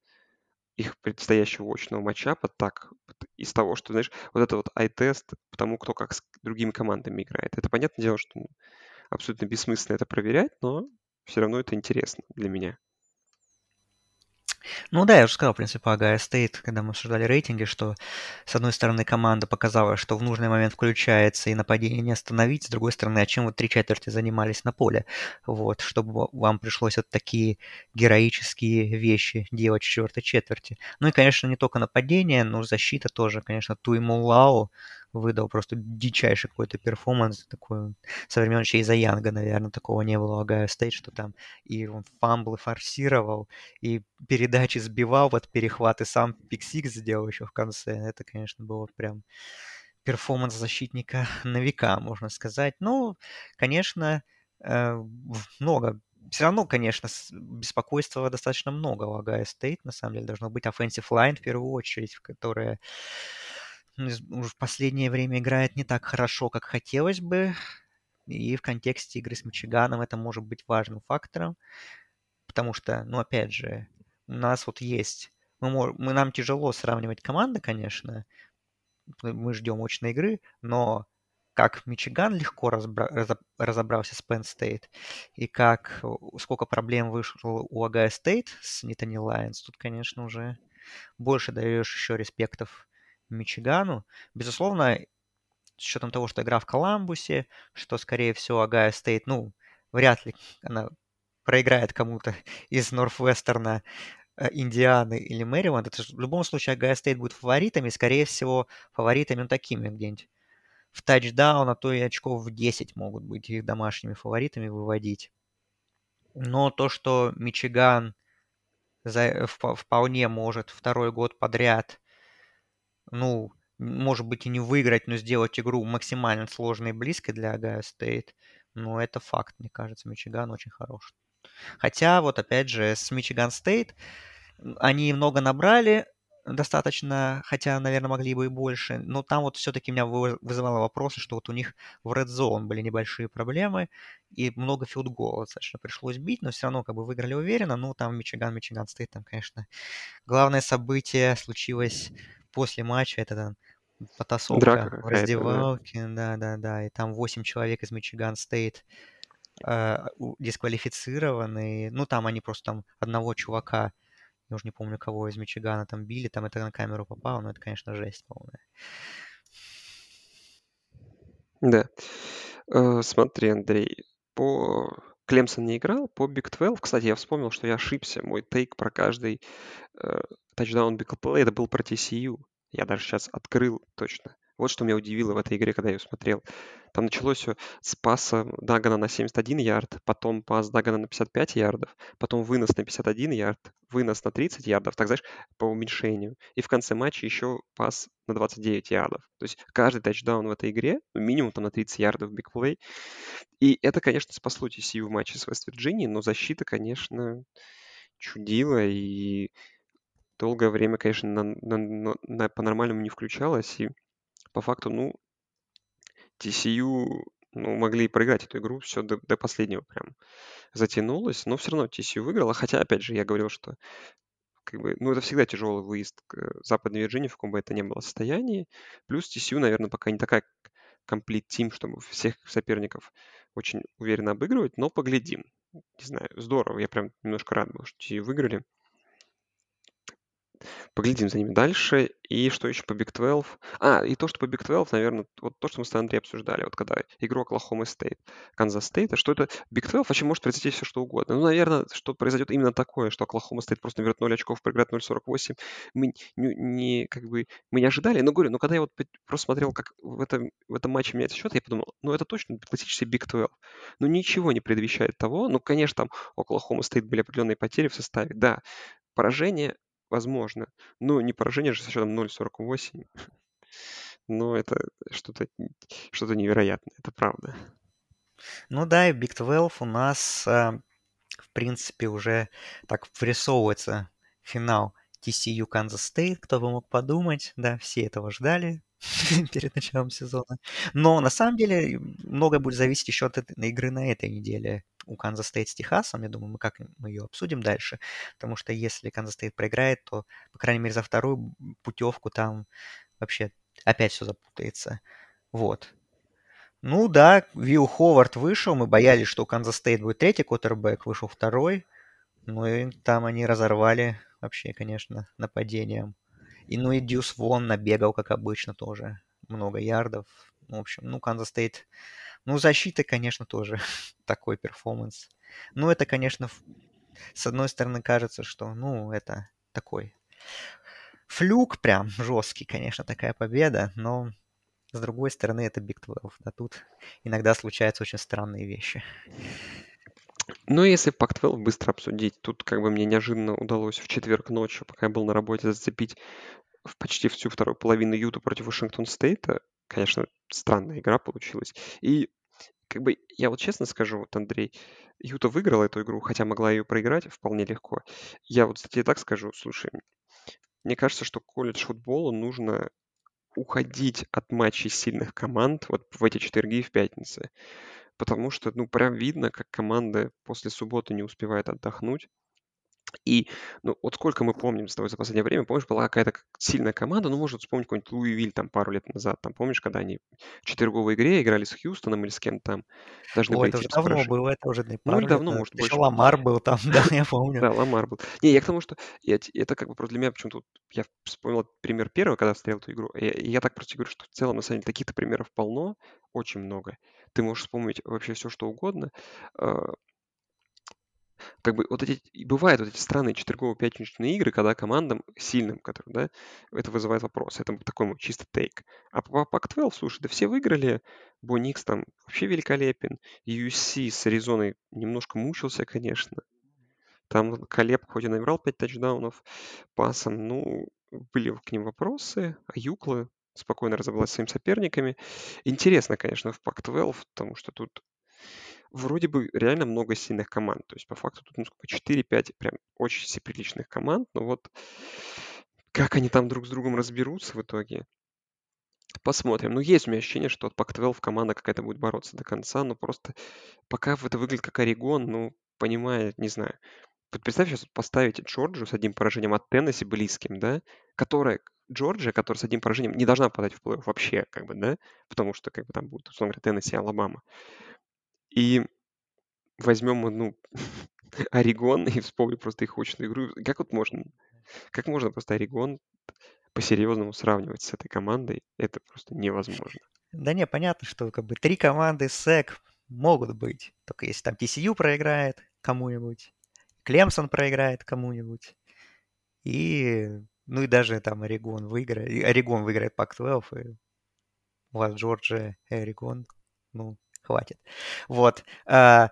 их предстоящего очного матчапа так, из того, что, знаешь, вот это вот eye test по тому, кто как с другими командами играет. Это понятное дело, что ну, абсолютно бессмысленно это проверять, но все равно это интересно для меня. Ну да, я уже сказал, в принципе, по Ohio State, когда мы обсуждали рейтинги, что с одной стороны команда показала, что в нужный момент включается и нападение не остановить, с другой стороны, а чем вот три четверти занимались на поле, вот, чтобы вам пришлось вот такие героические вещи делать в четвертой четверти. Ну и, конечно, не только нападение, но защита тоже, конечно, Туймулао выдал просто дичайший какой-то перформанс, такой, со времен Чейза Янга, наверное, такого не было у Ohio State, что там и он фамблы форсировал, и передачи сбивал под перехват, и сам pick-six сделал еще в конце. Это, конечно, было прям перформанс защитника на века, можно сказать. Ну, конечно, э, много все равно, конечно, беспокойства достаточно много у Ohio State, на самом деле, должно быть offensive line в первую очередь, которая в последнее время играет не так хорошо, как хотелось бы. И в контексте игры с Мичиганом это может быть важным фактором. Потому что, ну, опять же, у нас вот есть... Мы, можем, мы, нам тяжело сравнивать команды, конечно. Мы ждем очной игры, но как Мичиган легко разбра- разобрался с Penn State, и как сколько проблем вышло у Ohio State с Nittany Lions, тут, конечно, уже больше даешь еще респектов Мичигану. Безусловно, с учетом того, что игра в Коламбусе, что, скорее всего, Ohio State, ну, вряд ли она проиграет кому-то из Northwestern а, э, Индианы или Мэриленд, это в любом случае Ohio State будет фаворитами, скорее всего, фаворитами ну, такими где-нибудь в тачдаун, а то и очков в 10 могут быть их домашними фаворитами выводить. Но то, что Мичиган за, вполне может второй год подряд ну, может быть и не выиграть, но сделать игру максимально сложной и близкой для Ohio State, ну, это факт, мне кажется, Мичиган очень хорош. Хотя, вот опять же, с Michigan State они много набрали, достаточно, хотя, наверное, могли бы и больше, но там вот все-таки меня вызывало вопросы, что вот у них в Red Zone были небольшие проблемы, и много филдголов достаточно пришлось бить, но все равно как бы выиграли уверенно, ну, там Мичиган, Michigan State, там, конечно, главное событие случилось после матча это там потасовка Драка в раздевалке, да-да-да, и там 8 человек из Michigan State э, дисквалифицированы. Ну, там они просто там одного чувака, я уже не помню, кого из Мичигана там били, там это на камеру попало, но это, конечно, жесть полная. Да. Э, смотри, Андрей, по Клемсон не играл, по Big 12, кстати, я вспомнил, что я ошибся. Мой тейк про каждый э, тачдаун Big Play, это был про TCU. Я даже сейчас открыл точно. Вот что меня удивило в этой игре, когда я ее смотрел. Там началось все с паса Дагана на 71 ярд, потом пас Дагана на 55 ярдов, потом вынос на 51 ярд, вынос на 30 ярдов, так знаешь, по уменьшению. И в конце матча еще пас на 29 ярдов. То есть каждый тачдаун в этой игре, ну, минимум там на 30 ярдов бигплей. И это, конечно, спасло TCU в матче с Вест-Вирджинией, но защита, конечно, чудила, и долгое время, конечно, на, на, на, по-нормальному не включалась, и по факту, ну, TCU ну, могли проиграть эту игру, все до, до последнего прям затянулось, но все равно TCU выиграла, хотя, опять же, я говорил, что как бы, ну, это всегда тяжелый выезд к Западной Вирджинии, в каком бы это ни было состоянии. Плюс TCU, наверное, пока не такая комплит тим, чтобы всех соперников очень уверенно обыгрывать, но поглядим. Не знаю, здорово, я прям немножко рад был, что TCU выиграли. Поглядим за ними дальше. И что еще по Big 12? А, и то, что по Big 12, наверное, вот то, что мы с Андреем обсуждали, вот когда игрок Oklahoma State, Kansas State, а что это Big 12 вообще может произойти все что угодно. Ну, наверное, что произойдет именно такое, что Oklahoma State просто наберет 0 очков, проиграет 0.48. Мы не, не, как бы, мы не ожидали, но говорю, но когда я вот просто смотрел, как в этом, в этом матче меняется счет, я подумал, ну, это точно классический Big 12. Ну, ничего не предвещает того. Ну, конечно, там Oklahoma State были определенные потери в составе. Да, поражение возможно. Но не поражение же со счетом 0.48. Но это что-то что невероятное, это правда. Ну да, и Big 12 у нас, э, в принципе, уже так врисовывается финал TCU Kansas State, кто бы мог подумать, да, все этого ждали перед началом сезона. Но на самом деле многое будет зависеть еще от этой, игры на этой неделе у Канзас Стейт с Техасом. Я думаю, мы как мы ее обсудим дальше. Потому что если Kansas State проиграет, то, по крайней мере, за вторую путевку там вообще опять все запутается. Вот. Ну да, Вилл Ховард вышел, мы боялись, что у Kansas State будет третий квотербек, вышел второй. Ну и там они разорвали вообще, конечно, нападением. И ну и Дьюс Вон набегал, как обычно, тоже. Много ярдов. В общем, ну, Kansas State ну, защита, конечно, тоже такой перформанс. Ну, это, конечно, с одной стороны кажется, что, ну, это такой флюк прям жесткий, конечно, такая победа, но с другой стороны это Big 12, а тут иногда случаются очень странные вещи. Ну, если Pac-12 быстро обсудить, тут как бы мне неожиданно удалось в четверг ночью, пока я был на работе, зацепить в почти всю вторую половину Юта против Вашингтон Стейта. Конечно, странная игра получилась. И как бы я вот честно скажу, вот Андрей, Юта выиграла эту игру, хотя могла ее проиграть вполне легко. Я вот тебе так скажу, слушай, мне кажется, что колледж футболу нужно уходить от матчей сильных команд вот в эти четверги и в пятницы. Потому что, ну, прям видно, как команда после субботы не успевает отдохнуть. И, ну, вот сколько мы помним с тобой за последнее время, помнишь, была какая-то сильная команда, ну, может вспомнить какой-нибудь Луивиль там пару лет назад, там, помнишь, когда они в четверговой игре играли с Хьюстоном или с кем там, должны О, были это уже давно поражения. было, это уже не Ну, или давно, может, больше. Ламар был там, да, я помню. Да, Ламар был. Не, я к тому, что я, это как бы просто для меня почему-то, я вспомнил пример первого, когда встретил эту игру, и я так просто говорю, что в целом, на самом деле, таких-то примеров полно, очень много. Ты можешь вспомнить вообще все, что угодно. Как бы вот эти, бывают вот эти странные четвергово-пятничные игры, когда командам сильным, которым, да, это вызывает вопрос. Это такой мой чисто тейк. А по Pac-12, слушай, да все выиграли. Боникс там вообще великолепен. USC с Аризоной немножко мучился, конечно. Там Колеб хоть и набирал 5 тачдаунов пасом, ну, были к ним вопросы. А Юкла спокойно разобралась с своими соперниками. Интересно, конечно, в Pac-12, потому что тут вроде бы реально много сильных команд. То есть по факту тут ну, сколько, 4-5 прям очень все приличных команд. Но вот как они там друг с другом разберутся в итоге, посмотрим. Ну, есть у меня ощущение, что от Pac-12 команда какая-то будет бороться до конца, но просто пока это выглядит как Орегон, ну, понимая, не знаю. Вот представь, сейчас поставить Джорджию с одним поражением от Теннесси близким, да, которая, Джорджия, которая с одним поражением не должна попадать в плей-офф вообще, как бы, да, потому что, как бы, там будут, условно говоря, Теннесси и Алабама. И возьмем ну, Орегон и вспомним просто их очную игру. Как вот можно, как можно просто Орегон по-серьезному сравнивать с этой командой? Это просто невозможно. Да не, понятно, что как бы три команды СЭК могут быть. Только если там TCU проиграет кому-нибудь, Клемсон проиграет кому-нибудь, и ну и даже там Орегон выиграет, Орегон выиграет Пак-12, и у вас Джорджия и Орегон, ну, хватит. Вот. А,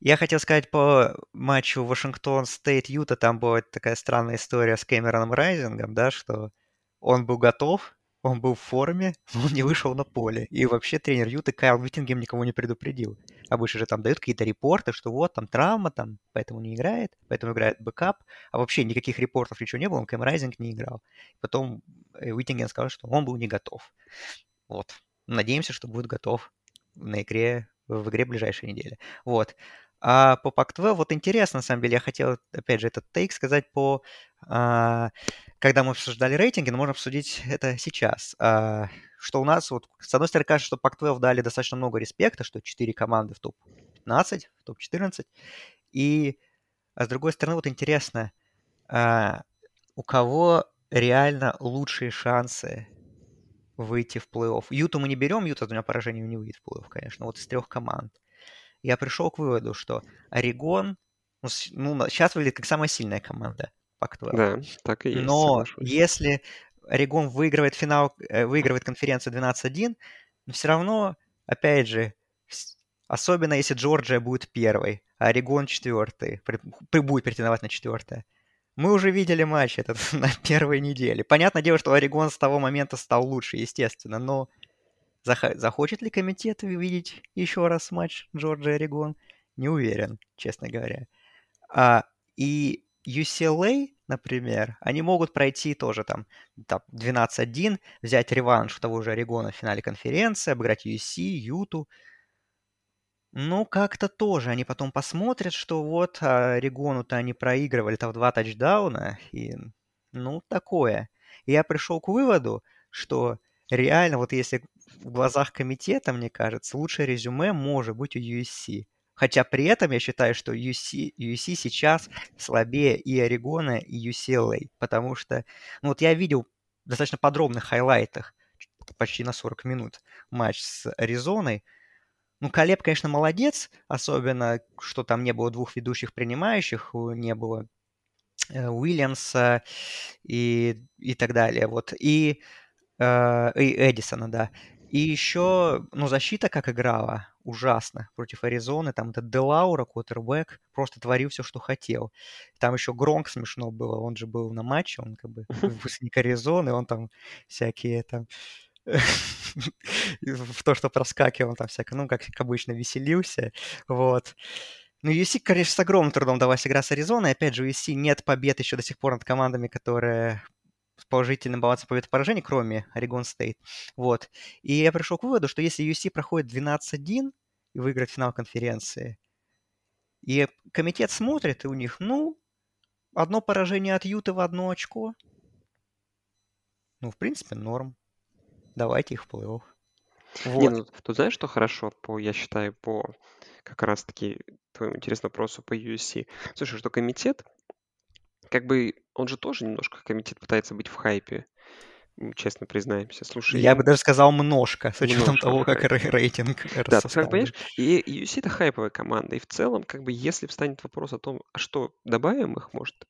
я хотел сказать по матчу Washington State Юта, там была такая странная история с Кэмероном Райзингом, да, что он был готов, он был в форме, но он не вышел на поле. И вообще тренер Юты Кайл Виттингем никого не предупредил. Обычно же там дают какие-то репорты, что вот там травма, там, поэтому не играет, поэтому играет бэкап. А вообще никаких репортов, ничего не было, Кэм Райзинг не играл. Потом Уиттингем сказал, что он был не готов. Вот. Надеемся, что будет готов на игре, в игре ближайшей недели. Вот. А по Pac-12, вот интересно, на самом деле, я хотел, опять же, этот тейк сказать по... А, когда мы обсуждали рейтинги, но можно обсудить это сейчас. А, что у нас, вот, с одной стороны, кажется, что Pac-12 дали достаточно много респекта, что 4 команды в топ-15, в топ-14. И, а с другой стороны, вот интересно, а, у кого реально лучшие шансы выйти в плей-офф. Юту мы не берем, Юта с двумя поражениями не выйдет в плей-офф, конечно, вот из трех команд. Я пришел к выводу, что Орегон, ну, ну сейчас выглядит как самая сильная команда Пак-12. Да, так и есть, Но соглашусь. если Орегон выигрывает финал, э, выигрывает конференцию 12-1, но все равно, опять же, особенно если Джорджия будет первой, а Орегон четвертый, будет претендовать на четвертое. Мы уже видели матч этот на первой неделе. Понятное дело, что Орегон с того момента стал лучше, естественно, но зах- захочет ли комитет увидеть еще раз матч Джорджия-Орегон? Не уверен, честно говоря. А, и UCLA, например, они могут пройти тоже там, там 12-1, взять реванш того же Орегона в финале конференции, обыграть USC, Юту. Ну, как-то тоже. Они потом посмотрят, что вот а, Орегону-то они проигрывали там два тачдауна. И, ну, такое. И я пришел к выводу, что реально, вот если в глазах комитета, мне кажется, лучшее резюме может быть у USC. Хотя при этом я считаю, что UC, UC сейчас слабее и Орегона, и UCLA. Потому что, ну вот я видел в достаточно подробных хайлайтах, почти на 40 минут, матч с Аризоной. Ну, Колеб, конечно, молодец, особенно, что там не было двух ведущих принимающих, не было э, Уильямса и, и так далее. Вот. И, э, и Эдисона, да. И еще, ну, защита как играла, ужасно против Аризоны. Там этот Делаура, квотербек, просто творил все, что хотел. Там еще Гронк смешно было, он же был на матче, он как бы выпускник Аризоны, он там всякие там в то, что проскакивал, там всяко, ну, как обычно, веселился, вот. Ну, USC, конечно, с огромным трудом давалась игра с Аризоной. Опять же, USC нет побед еще до сих пор над командами, которые с положительным балансом побед поражений, кроме Орегон Стейт. Вот. И я пришел к выводу, что если USC проходит 12-1 и выиграет финал конференции, и комитет смотрит, и у них, ну, одно поражение от Юты в одно очко. Ну, в принципе, норм. Давайте их в плей-офф. Вот. Не, ну, тут знаешь, что хорошо, по, я считаю, по как раз-таки твоему интересному вопросу по USC. Слушай, что комитет как бы он же тоже немножко комитет пытается быть в хайпе, честно признаемся. Слушай, я им... бы даже сказал множко, с учетом того, как рейтинг Да, ты как понимаешь, и UC это хайповая команда, и в целом, как бы, если встанет вопрос о том, а что добавим их, может,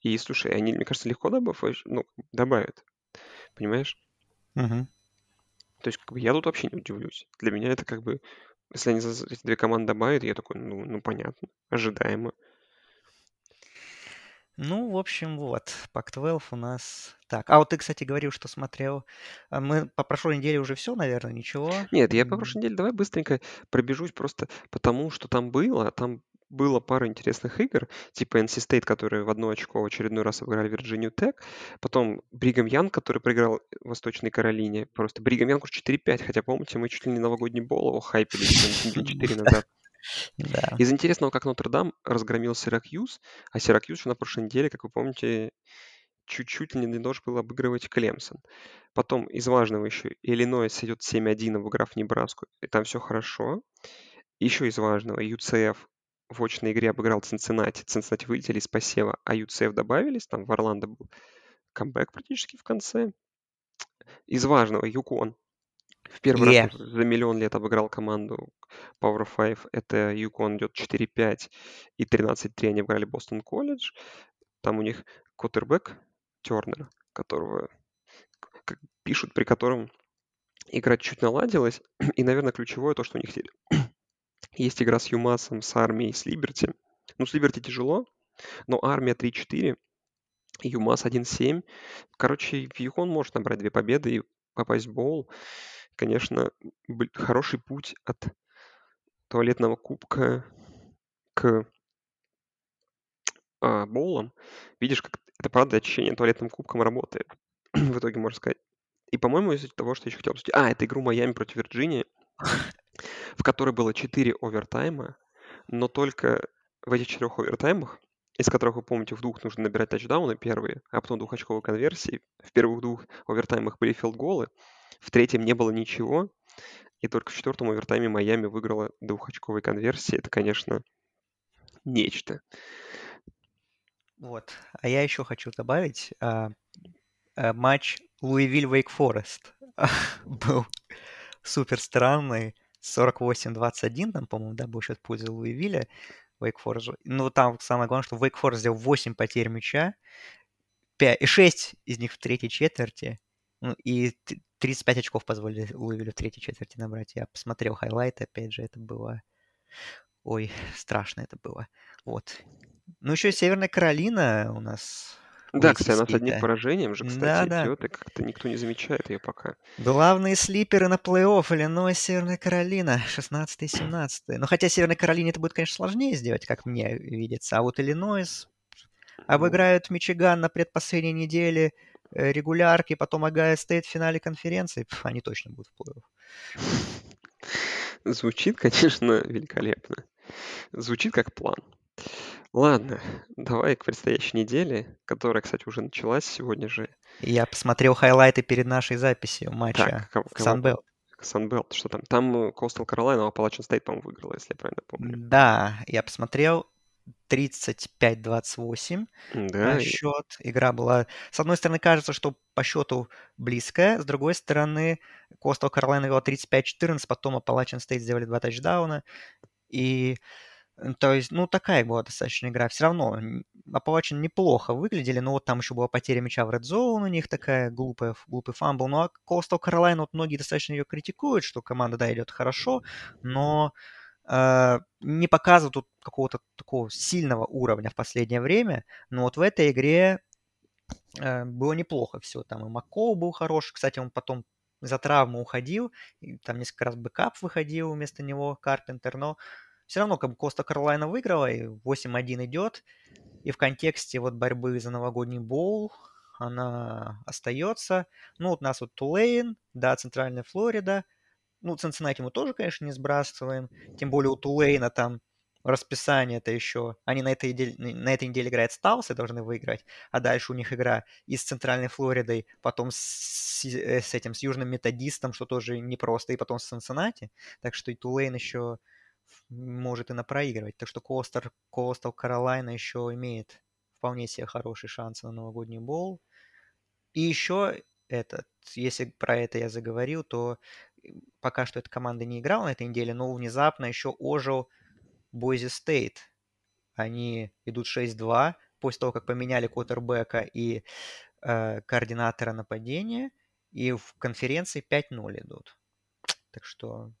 и слушай, они, мне кажется, легко добавят, ну, добавят, понимаешь? Угу. То есть, как бы, я тут вообще не удивлюсь. Для меня это как бы, если они эти две команды добавят, я такой, ну, ну понятно, ожидаемо. Ну, в общем, вот, Pac-12 у нас так. А вот ты, кстати, говорил, что смотрел. А мы по прошлой неделе уже все, наверное, ничего? Нет, я по прошлой неделе давай быстренько пробежусь просто потому, что там было. Там было пара интересных игр, типа NC State, которые в одно очко в очередной раз обыграли Вирджинию Тек, потом Бригам Ян, который проиграл Восточной Каролине, просто Бригам Ян 4-5, хотя, помните, мы чуть ли не новогодний бол его хайпили 4 назад. Да. Из интересного, как Нотр-Дам разгромил Сиракьюз, а Сиракьюз на прошлой неделе, как вы помните, чуть-чуть не должен был обыгрывать Клемсон. Потом из важного еще Иллинойс идет 7-1, обыграв Небраску, и там все хорошо. Еще из важного UCF в очной игре обыграл Цинциннати. Цинциннати вылетели из посева, а UCF добавились. Там в Орландо был камбэк практически в конце. Из важного Юкон в первый Yeah. раз за миллион лет обыграл команду Power 5. Это Юкон идет 4-5 и 13-3 они обыграли Бостон Колледж. Там у них Коттербек Тернер, которого как пишут, при котором игра чуть наладилась. И, наверное, ключевое то, что у них есть игра с Юмасом, с армией, с Либерти. Ну, с Либерти тяжело, но армия 3-4, Юмас 1-7. Короче, Юкон может набрать две победы и попасть в боул конечно, хороший путь от туалетного кубка к а, боулам. Видишь, как это правда очищение туалетным кубком работает. в итоге, можно сказать. И, по-моему, из-за того, что я еще хотел обсудить... А, это игру Майами против Вирджинии, в которой было 4 овертайма, но только в этих четырех овертаймах, из которых, вы помните, в двух нужно набирать тачдауны первые, а потом двухочковые конверсии. В первых двух овертаймах были филдголы, в третьем не было ничего, и только в четвертом овертайме Майами выиграла двухочковой конверсии. Это, конечно, нечто. Вот. А я еще хочу добавить а, а, матч Луивиль-Вейк Форест был супер странный. 48-21, там, по-моему, да, был счет в пользу Луивиля. Вейк Форест. Ну, там самое главное, что Вейк Форест сделал 8 потерь мяча, 5, и 6 из них в третьей четверти. Ну, и 35 очков позволили Луивилю в третьей четверти набрать. Я посмотрел хайлайты, опять же, это было... Ой, страшно это было. Вот. Ну, еще Северная Каролина у нас да, кстати, она с одним поражением же, кстати, да, да. идет, и как-то никто не замечает ее пока. Главные слиперы на плей-офф Иллинойс, Северная Каролина, 16 и 17 Ну, хотя Северной Каролине это будет, конечно, сложнее сделать, как мне видится. А вот Иллинойс обыграют Мичиган на предпоследней неделе э, регулярки, потом Агая Стейт в финале конференции, Пф, они точно будут в плей-офф. Звучит, конечно, великолепно. Звучит как план. Ладно, давай к предстоящей неделе, которая, кстати, уже началась сегодня же. Я посмотрел хайлайты перед нашей записью матча так, в Sun Belt. Sun Belt, что там? Там Coastal Carolina, а Appalachian State, по-моему, выиграла, если я правильно помню. Да, я посмотрел 35-28 да. счет. Игра была... С одной стороны, кажется, что по счету близкая, с другой стороны, Coastal Carolina вела 35-14, потом Appalachian State сделали два тачдауна, и то есть, ну, такая была достаточно игра. Все равно Appalachian неплохо выглядели, но вот там еще была потеря мяча в Red Zone у них такая глупая, глупый фамбл. Ну, а Coastal Carolina, вот многие достаточно ее критикуют, что команда, да, идет хорошо, но э, не показывают тут какого-то такого сильного уровня в последнее время. Но вот в этой игре э, было неплохо все. Там и Макколл был хороший. Кстати, он потом за травму уходил. И там несколько раз backup выходил вместо него, Карпентер. Но все равно как бы Костал Каролайна выиграла, и 8-1 идет. И в контексте вот борьбы за новогодний боул она остается. Ну, вот у нас вот Тулейн, да, Центральная Флорида. Ну, Цинциннати мы тоже, конечно, не сбрасываем. Тем более у Тулейна там расписание это еще. Они на этой, неделе, на этой неделе играют Сталсы, должны выиграть. А дальше у них игра и с Центральной Флоридой, потом с, э, с этим, с Южным Методистом, что тоже непросто, и потом с Цинциннати. Так что и Тулейн еще может и напроигрывать. Так что Костер, Костел Каролайна еще имеет вполне себе хороший шанс на новогодний бол. И еще этот, если про это я заговорил, то пока что эта команда не играла на этой неделе, но внезапно еще ожил Бойзи Стейт. Они идут 6-2 после того, как поменяли квотербека и э, координатора нападения, и в конференции 5-0 идут. Так что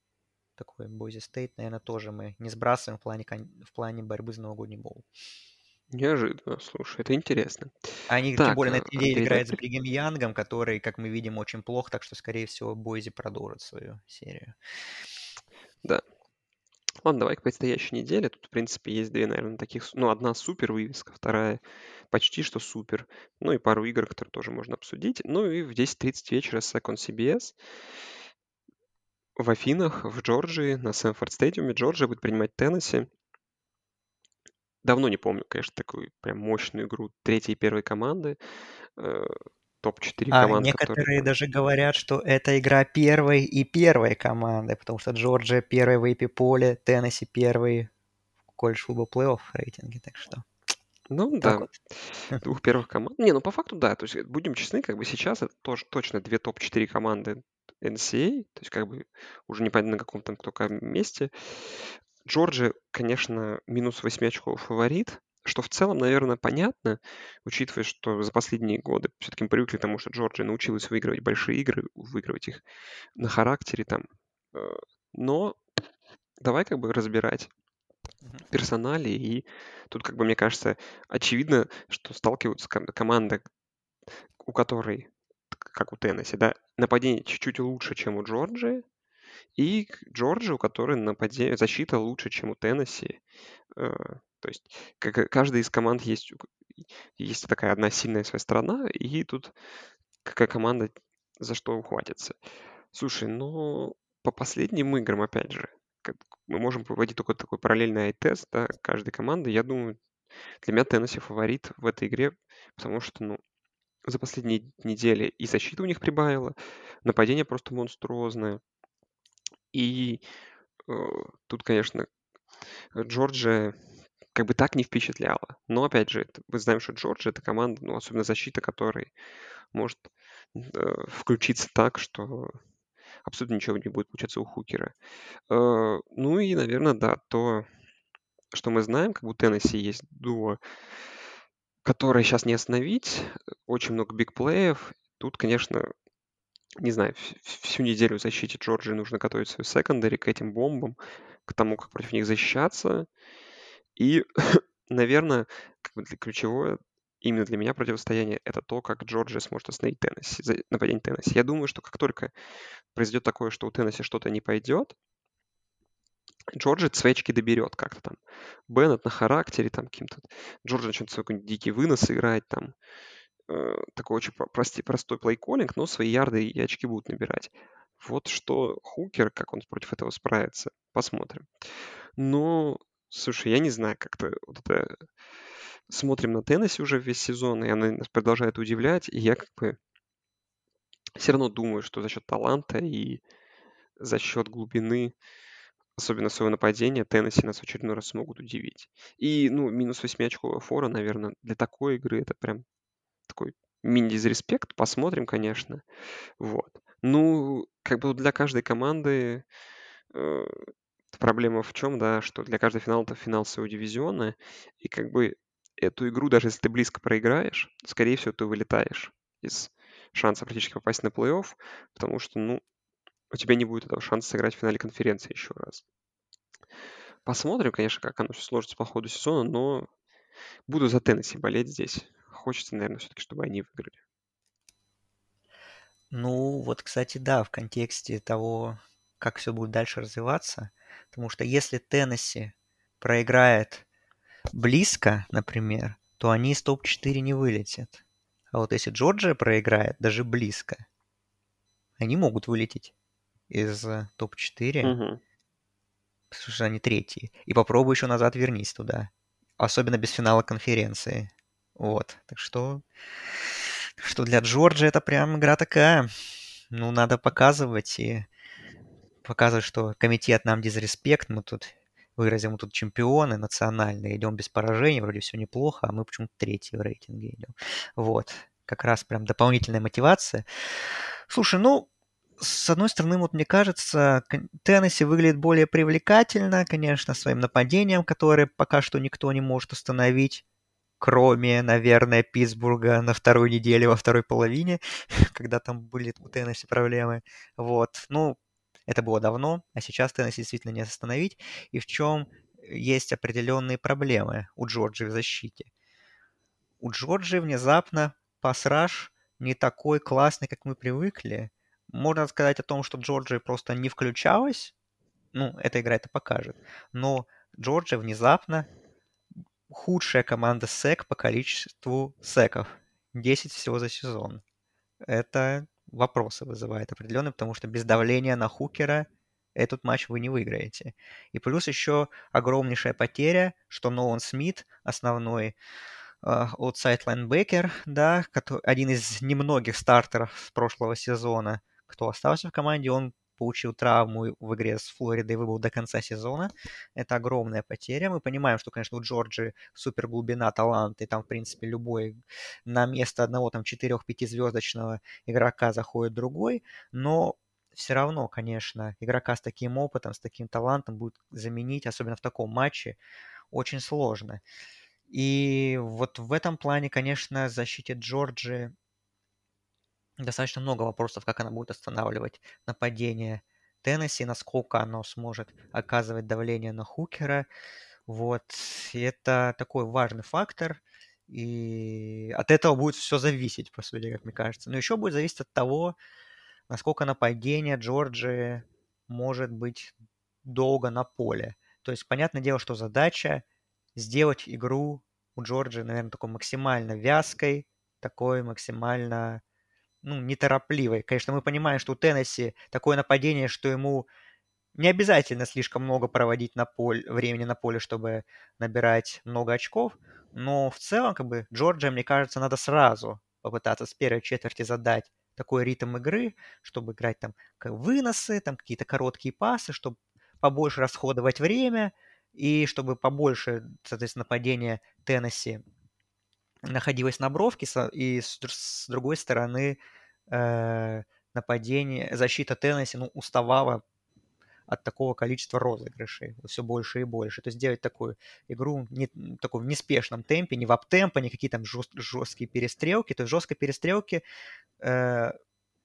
такой Бойзи Стейт, наверное, тоже мы не сбрасываем в плане, в плане борьбы за новогодний боул. Неожиданно, слушай, это интересно. Они, так, тем более, на этой неделе играют с Бригем Янгом, который, как мы видим, очень плохо, так что, скорее всего, Бойзи продолжит свою серию. Да. Ладно, давай к предстоящей неделе. Тут, в принципе, есть две, наверное, таких... Ну, одна супер вывеска, вторая почти что супер. Ну и пару игр, которые тоже можно обсудить. Ну и в 10.30 вечера Second CBS в Афинах, в Джорджии, на Сэмфорд Стадиуме. Джорджия будет принимать Теннесси. Давно не помню, конечно, такую прям мощную игру третьей и первой команды. Э, топ-4 а команд, некоторые которые... даже говорят, что это игра первой и первой команды, потому что Джорджия первый в AP поле, Теннесси первый в колледж футбол плей-офф рейтинге, так что... Ну так да, вот. двух первых команд. Не, ну по факту да, то есть будем честны, как бы сейчас это тоже точно две топ-4 команды NCAA, то есть как бы уже непонятно на каком там только месте. Джорджия, конечно, минус 8 очков фаворит, что в целом, наверное, понятно, учитывая, что за последние годы все-таки мы привыкли к тому, что Джорджия научилась выигрывать большие игры, выигрывать их на характере там. Э, но давай как бы разбирать персонали, и тут, как бы, мне кажется, очевидно, что сталкиваются команда, у которой как у Теннесси, да, нападение чуть-чуть лучше, чем у Джорджии, и Джорджия, у которой нападение, защита лучше, чем у Теннесси. Э, то есть как, каждая из команд есть, есть такая одна сильная своя сторона, и тут какая команда за что ухватится. Слушай, ну, по последним играм, опять же, мы можем проводить только такой параллельный ай-тест, да, каждой команды. Я думаю, для меня Теннесси фаворит в этой игре, потому что, ну, за последние недели и защита у них прибавила, нападение просто монструозное. И э, тут, конечно, Джорджия, как бы так не впечатляло. Но, опять же, мы знаем, что Джорджия — это команда, ну, особенно защита, которой может э, включиться так, что абсолютно ничего не будет получаться у Хукера. Э, ну и, наверное, да, то, что мы знаем, как у Теннесси есть дуо, которое сейчас не остановить, очень много бигплеев. Тут, конечно, не знаю, всю неделю в защите Джорджии нужно готовить свою секондари к этим бомбам, к тому, как против них защищаться. И, наверное, как бы ключевое именно для меня противостояние это то, как Джорджия сможет остановить Теннесси, нападение Теннесси. Я думаю, что как только произойдет такое, что у Теннесси что-то не пойдет, Джорджи свечки доберет как-то там. Беннет на характере там каким-то. Джорджи начнет свой какой-нибудь дикий вынос играть там. Э, такой очень прости, простой плейколлинг, но свои ярды и очки будут набирать. Вот что Хукер, как он против этого справится, посмотрим. Но, слушай, я не знаю, как-то вот это... Смотрим на Теннесси уже весь сезон, и она нас продолжает удивлять, и я как бы все равно думаю, что за счет таланта и за счет глубины, особенно своего нападения, Теннесси нас в очередной раз смогут удивить. И, ну, минус 8-очковая фора, наверное, для такой игры это прям такой мини-дизреспект. Посмотрим, конечно. Вот. Ну, как бы для каждой команды э, проблема в чем, да, что для каждого финала это финал своего дивизиона, и как бы эту игру, даже если ты близко проиграешь, скорее всего, ты вылетаешь из шанса практически попасть на плей-офф, потому что, ну, у тебя не будет этого шанса сыграть в финале конференции еще раз. Посмотрим, конечно, как оно все сложится по ходу сезона, но буду за Теннесси болеть здесь. Хочется, наверное, все-таки, чтобы они выиграли. Ну, вот, кстати, да, в контексте того, как все будет дальше развиваться. Потому что если Теннесси проиграет близко, например, то они из топ-4 не вылетят. А вот если Джорджия проиграет даже близко, они могут вылететь из э, топ-4, Угу. потому что они третьи. И попробуй еще назад вернись туда. Особенно без финала конференции. Вот. Так что, что для Джорджа это прям игра такая. Ну, надо показывать и показывать, что комитет нам дизреспект, мы тут выразим, мы тут чемпионы национальные, идем без поражений, вроде все неплохо, а мы почему-то третий в рейтинге идем. Вот. Как раз прям дополнительная мотивация. Слушай, ну, с одной стороны, вот мне кажется, Теннесси выглядит более привлекательно, конечно, своим нападением, которое пока что никто не может остановить кроме, наверное, Питтсбурга на второй неделе, во второй половине, когда там были у Теннесси проблемы. Вот. Ну, это было давно, а сейчас Теннесси действительно не остановить. И в чем есть определенные проблемы у Джорджии в защите. У Джорджии внезапно пасраж не такой классный, как мы привыкли. Можно сказать о том, что Джорджия просто не включалась. Ну, эта игра это покажет. Но Джорджия внезапно худшая команда СЭК по количеству секов. 10 всего за сезон. Это вопросы вызывает определенные, потому что без давления на Хукера этот матч вы не выиграете. И плюс еще огромнейшая потеря, что Нолан Смит, основной outside э, лайнбекер, да, один из немногих стартеров прошлого сезона, кто остался в команде, он получил травму в игре с Флоридой и выбыл до конца сезона. Это огромная потеря. Мы понимаем, что, конечно, у Джорджи супер глубина таланта, и там, в принципе, любой на место одного там 4-5 звездочного игрока заходит другой, но все равно, конечно, игрока с таким опытом, с таким талантом будет заменить, особенно в таком матче, очень сложно. И вот в этом плане, конечно, защите Джорджи достаточно много вопросов, как она будет останавливать нападение Теннесси, насколько оно сможет оказывать давление на Хукера. Вот. И это такой важный фактор. И от этого будет все зависеть, по сути, как мне кажется. Но еще будет зависеть от того, насколько нападение Джорджии может быть долго на поле. То есть, понятное дело, что задача сделать игру у Джорджии, наверное, такой максимально вязкой, такой максимально ну, неторопливой. Конечно, мы понимаем, что у Теннесси такое нападение, что ему не обязательно слишком много проводить на поле, времени на поле, чтобы набирать много очков, но в целом, как бы, Джорджия, мне кажется, надо сразу попытаться с первой четверти задать такой ритм игры, чтобы играть там выносы, там какие-то короткие пасы, чтобы побольше расходовать время, и чтобы побольше, соответственно, нападения Теннесси находилось на бровке, и с, другой стороны э, нападение, защита Теннесси ну, уставала от такого количества розыгрышей все больше и больше. То есть делать такую игру не, такой в неспешном темпе, не в аптемпо, не какие там жест, жесткие перестрелки. То есть жесткой перестрелки э,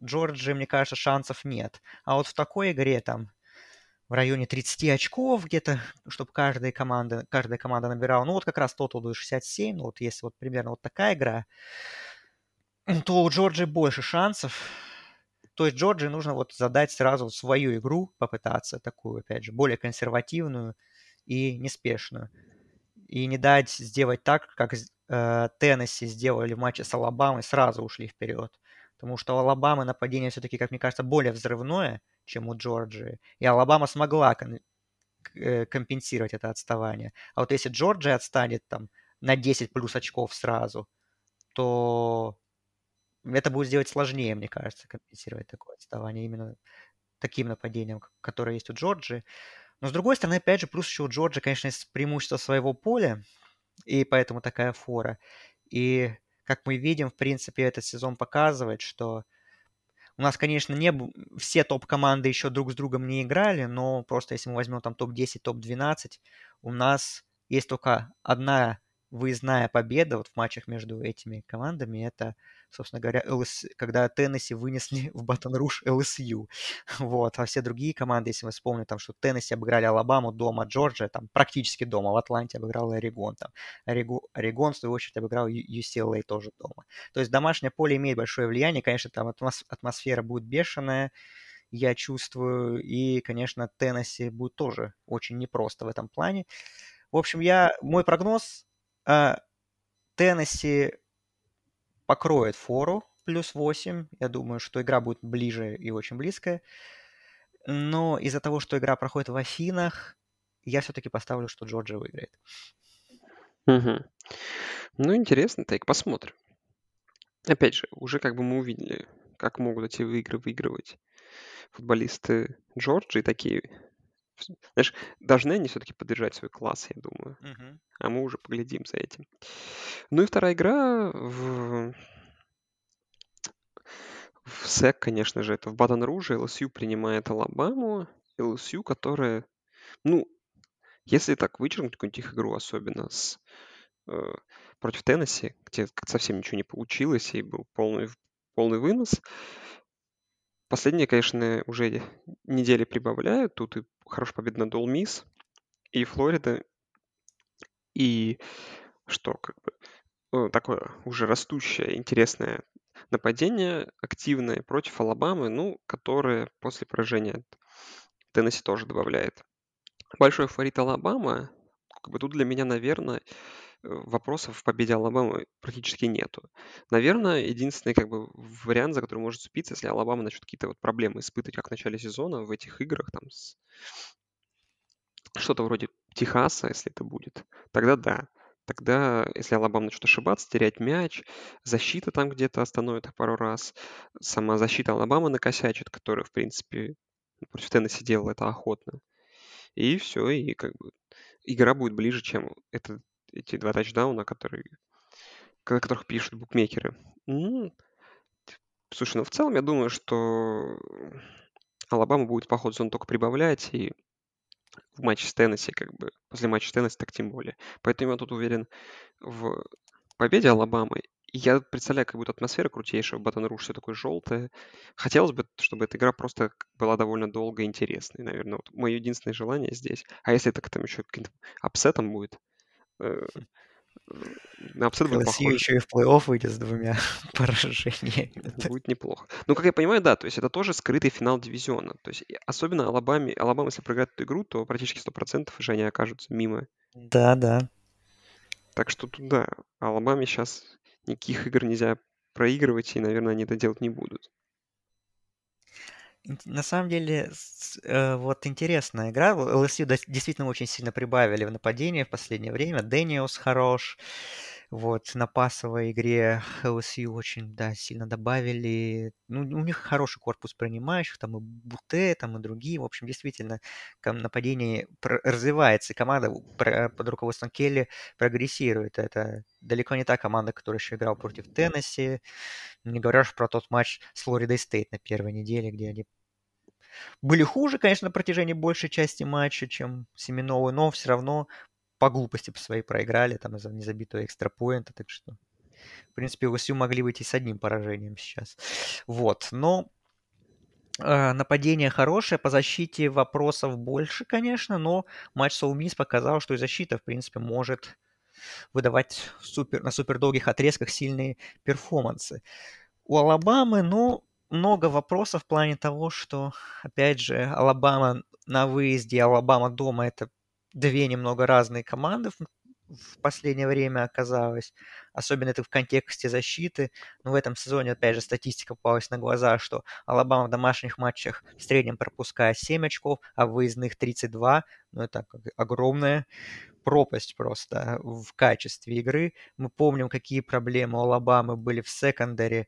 Джорджи, мне кажется, шансов нет. А вот в такой игре там в районе 30 очков где-то, чтобы каждая команда, каждая команда набирала. Ну, вот как раз тотал будет 67. Ну, вот если вот примерно вот такая игра, то у Джорджи больше шансов. То есть Джорджи нужно вот задать сразу свою игру, попытаться такую, опять же, более консервативную и неспешную. И не дать сделать так, как э, Теннесси сделали в матче с Алабамой, сразу ушли вперед. Потому что у Алабамы нападение все-таки, как мне кажется, более взрывное, чем у Джорджии. И Алабама смогла кон- э, компенсировать это отставание. А вот если Джорджия отстанет там на 10 плюс очков сразу, то это будет сделать сложнее, мне кажется, компенсировать такое отставание именно таким нападением, которое есть у Джорджи. Но с другой стороны, опять же, плюс еще у Джорджи, конечно, есть преимущество своего поля, и поэтому такая фора. И как мы видим, в принципе, этот сезон показывает, что у нас, конечно, не все топ-команды еще друг с другом не играли, но просто если мы возьмем там топ-10, топ-12, у нас есть только одна выездная победа вот в матчах между этими командами, это, собственно говоря, ЛС, когда Теннесси вынесли в Батон-Руш ЛСЮ. Вот. А все другие команды, если мы вспомним, там, что Теннесси обыграли Алабаму дома, Джорджия, там, практически дома, в Атланте обыграл Орегон, там, Орегон, Орегон, в свою очередь, обыграл UCLA тоже дома. То есть домашнее поле имеет большое влияние, конечно, там атмосфера будет бешеная, я чувствую, и, конечно, Теннесси будет тоже очень непросто в этом плане. В общем, я, мой прогноз Теннесси покроет фору плюс 8. Я думаю, что игра будет ближе и очень близкая. Но из-за того, что игра проходит в Афинах, я все-таки поставлю, что Джорджия выиграет. Угу. Ну, интересно, так, посмотрим. Опять же, уже как бы мы увидели, как могут эти игры выигрывать футболисты Джорджии, такие знаешь, должны они все-таки поддержать свой класс, я думаю. Мгм. А мы уже поглядим за этим. Ну и вторая игра в, в СЭК, конечно же, это в Батон-Руже. ЛСЮ принимает Алабаму. ЛСЮ, которая, ну, если так вычеркнуть какую-нибудь их игру, особенно с, э, против Теннесси, где совсем ничего не получилось и был полный, полный вынос, Последние, конечно, уже недели прибавляют. Тут и хорошая победа над Ole Miss, и Флорида, и что, как бы, ну, такое уже растущее, интересное нападение, активное против Алабамы, ну, которое после поражения Теннесси тоже добавляет. Большой фаворит Алабама, как бы тут для меня, наверное, вопросов в победе Алабамы практически нету. Наверное, единственный как бы вариант, за который может зацепиться, если Алабама начнет какие-то вот проблемы испытывать, как в начале сезона в этих играх, там с... что-то вроде Техаса, если это будет, тогда да. Тогда, если Алабама начнет ошибаться, терять мяч, защита там где-то остановит пару раз, сама защита Алабамы накосячит, которая, в принципе, против Теннесси делала это охотно. И все, и как бы игра будет ближе, чем это эти два тачдауна, которые, которых пишут букмекеры. Ну, слушай, ну в целом я думаю, что Алабама будет по ходу зоны только прибавлять, и в матче с Теннесси, как бы, после матча с Теннесси так тем более. Поэтому я тут уверен в победе Алабамы. Я представляю, как будет атмосфера крутейшая, Батон Руш все такое желтое. Хотелось бы, чтобы эта игра просто была довольно долго интересной, наверное. Вот мое единственное желание здесь. А если это там еще каким-то upset ом будет, Будет похоже. еще и в плей-офф выйдет с двумя поражениями. Будет неплохо. Ну, как я понимаю, да, то есть это тоже скрытый финал дивизиона. То есть особенно Алабаме, Алабама, если проиграет эту игру, то практически 100% уже они окажутся мимо. Да, да. Так что тут, да, Алабаме сейчас никаких игр нельзя проигрывать, и, наверное, они это делать не будут. На самом деле, э, вот интересная игра. ЛСЮ действительно очень сильно прибавили в нападении в последнее время. Дэниус хорош. Вот, на пасовой игре LSU очень, да, сильно добавили. Ну, у них хороший корпус принимающих, там и Буте, там и другие. В общем, действительно, нападение развивается, и команда под руководством Келли прогрессирует. Это далеко не та команда, которая еще играла против Теннесси. Не говоря уж про тот матч с Флоридой Стейт на первой неделе, где они были хуже, конечно, на протяжении большей части матча, чем Семеновы, но все равно по глупости по своей проиграли, там из-за незабитого экстрапоинта, так что, в принципе, ЛСЮ могли выйти с одним поражением сейчас. Вот, но э, нападение хорошее, по защите вопросов больше, конечно, но матч с Оле Мисс показал, что и защита, в принципе, может выдавать супер, на супер долгих отрезках сильные перформансы. У Алабамы, ну, много вопросов в плане того, что, опять же, Алабама на выезде, Алабама дома – это две немного разные команды в, последнее время оказалось. Особенно это в контексте защиты. Но в этом сезоне, опять же, статистика попалась на глаза, что Алабама в домашних матчах в среднем пропускает 7 очков, а в выездных 32. Ну, это огромная пропасть просто в качестве игры. Мы помним, какие проблемы у Алабамы были в secondary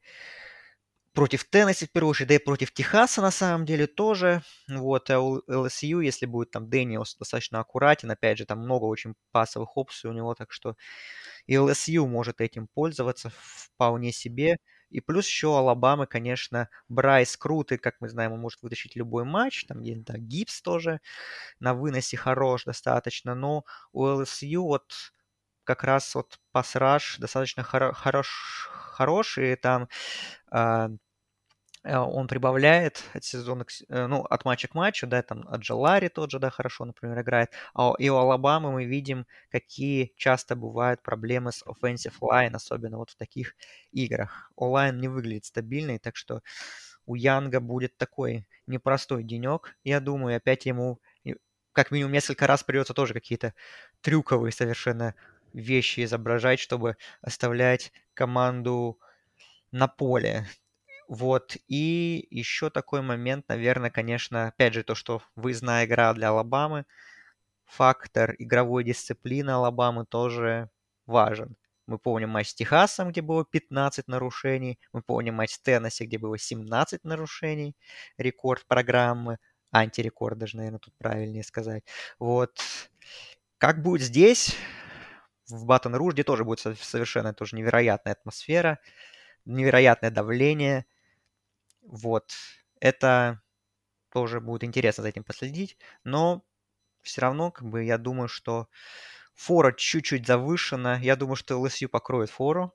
против Теннесси в первую очередь, да и против Техаса на самом деле тоже. Вот, LSU, если будет там Дэниелс достаточно аккуратен, опять же, там много очень пасовых опций у него, так что и LSU может этим пользоваться вполне себе. И плюс еще Алабамы, конечно, Брайс крутый, как мы знаем, он может вытащить любой матч. Там да, Гибс тоже на выносе хорош достаточно. Но у LSU вот как раз вот пасраж достаточно хоро- хорош, хороший. Там э, Э, он прибавляет от сезона, к, э, ну, от матча к матчу, да, там от Джалари тот же, да, хорошо, например, играет. А и у Алабамы мы видим, какие часто бывают проблемы с offensive line, особенно вот в таких играх. Онлайн не выглядит стабильной, так что у Янга будет такой непростой денек, я думаю, опять ему как минимум несколько раз придется тоже какие-то трюковые совершенно вещи изображать, чтобы оставлять команду на поле. Вот, и еще такой момент, наверное, конечно, опять же, то, что выездная игра для Алабамы, фактор игровой дисциплины Алабамы тоже важен. Мы помним матч с Техасом, где было 15 нарушений. Мы помним матч с Теннесси, где было 17 нарушений. Рекорд программы. Антирекорд даже, наверное, тут правильнее сказать. Вот. Как будет здесь, в Батон Руж, где тоже будет совершенно тоже невероятная атмосфера, невероятное давление – вот. Это тоже будет интересно за этим последить. Но все равно, как бы, я думаю, что фора чуть-чуть завышена. Я думаю, что LSU покроет фору,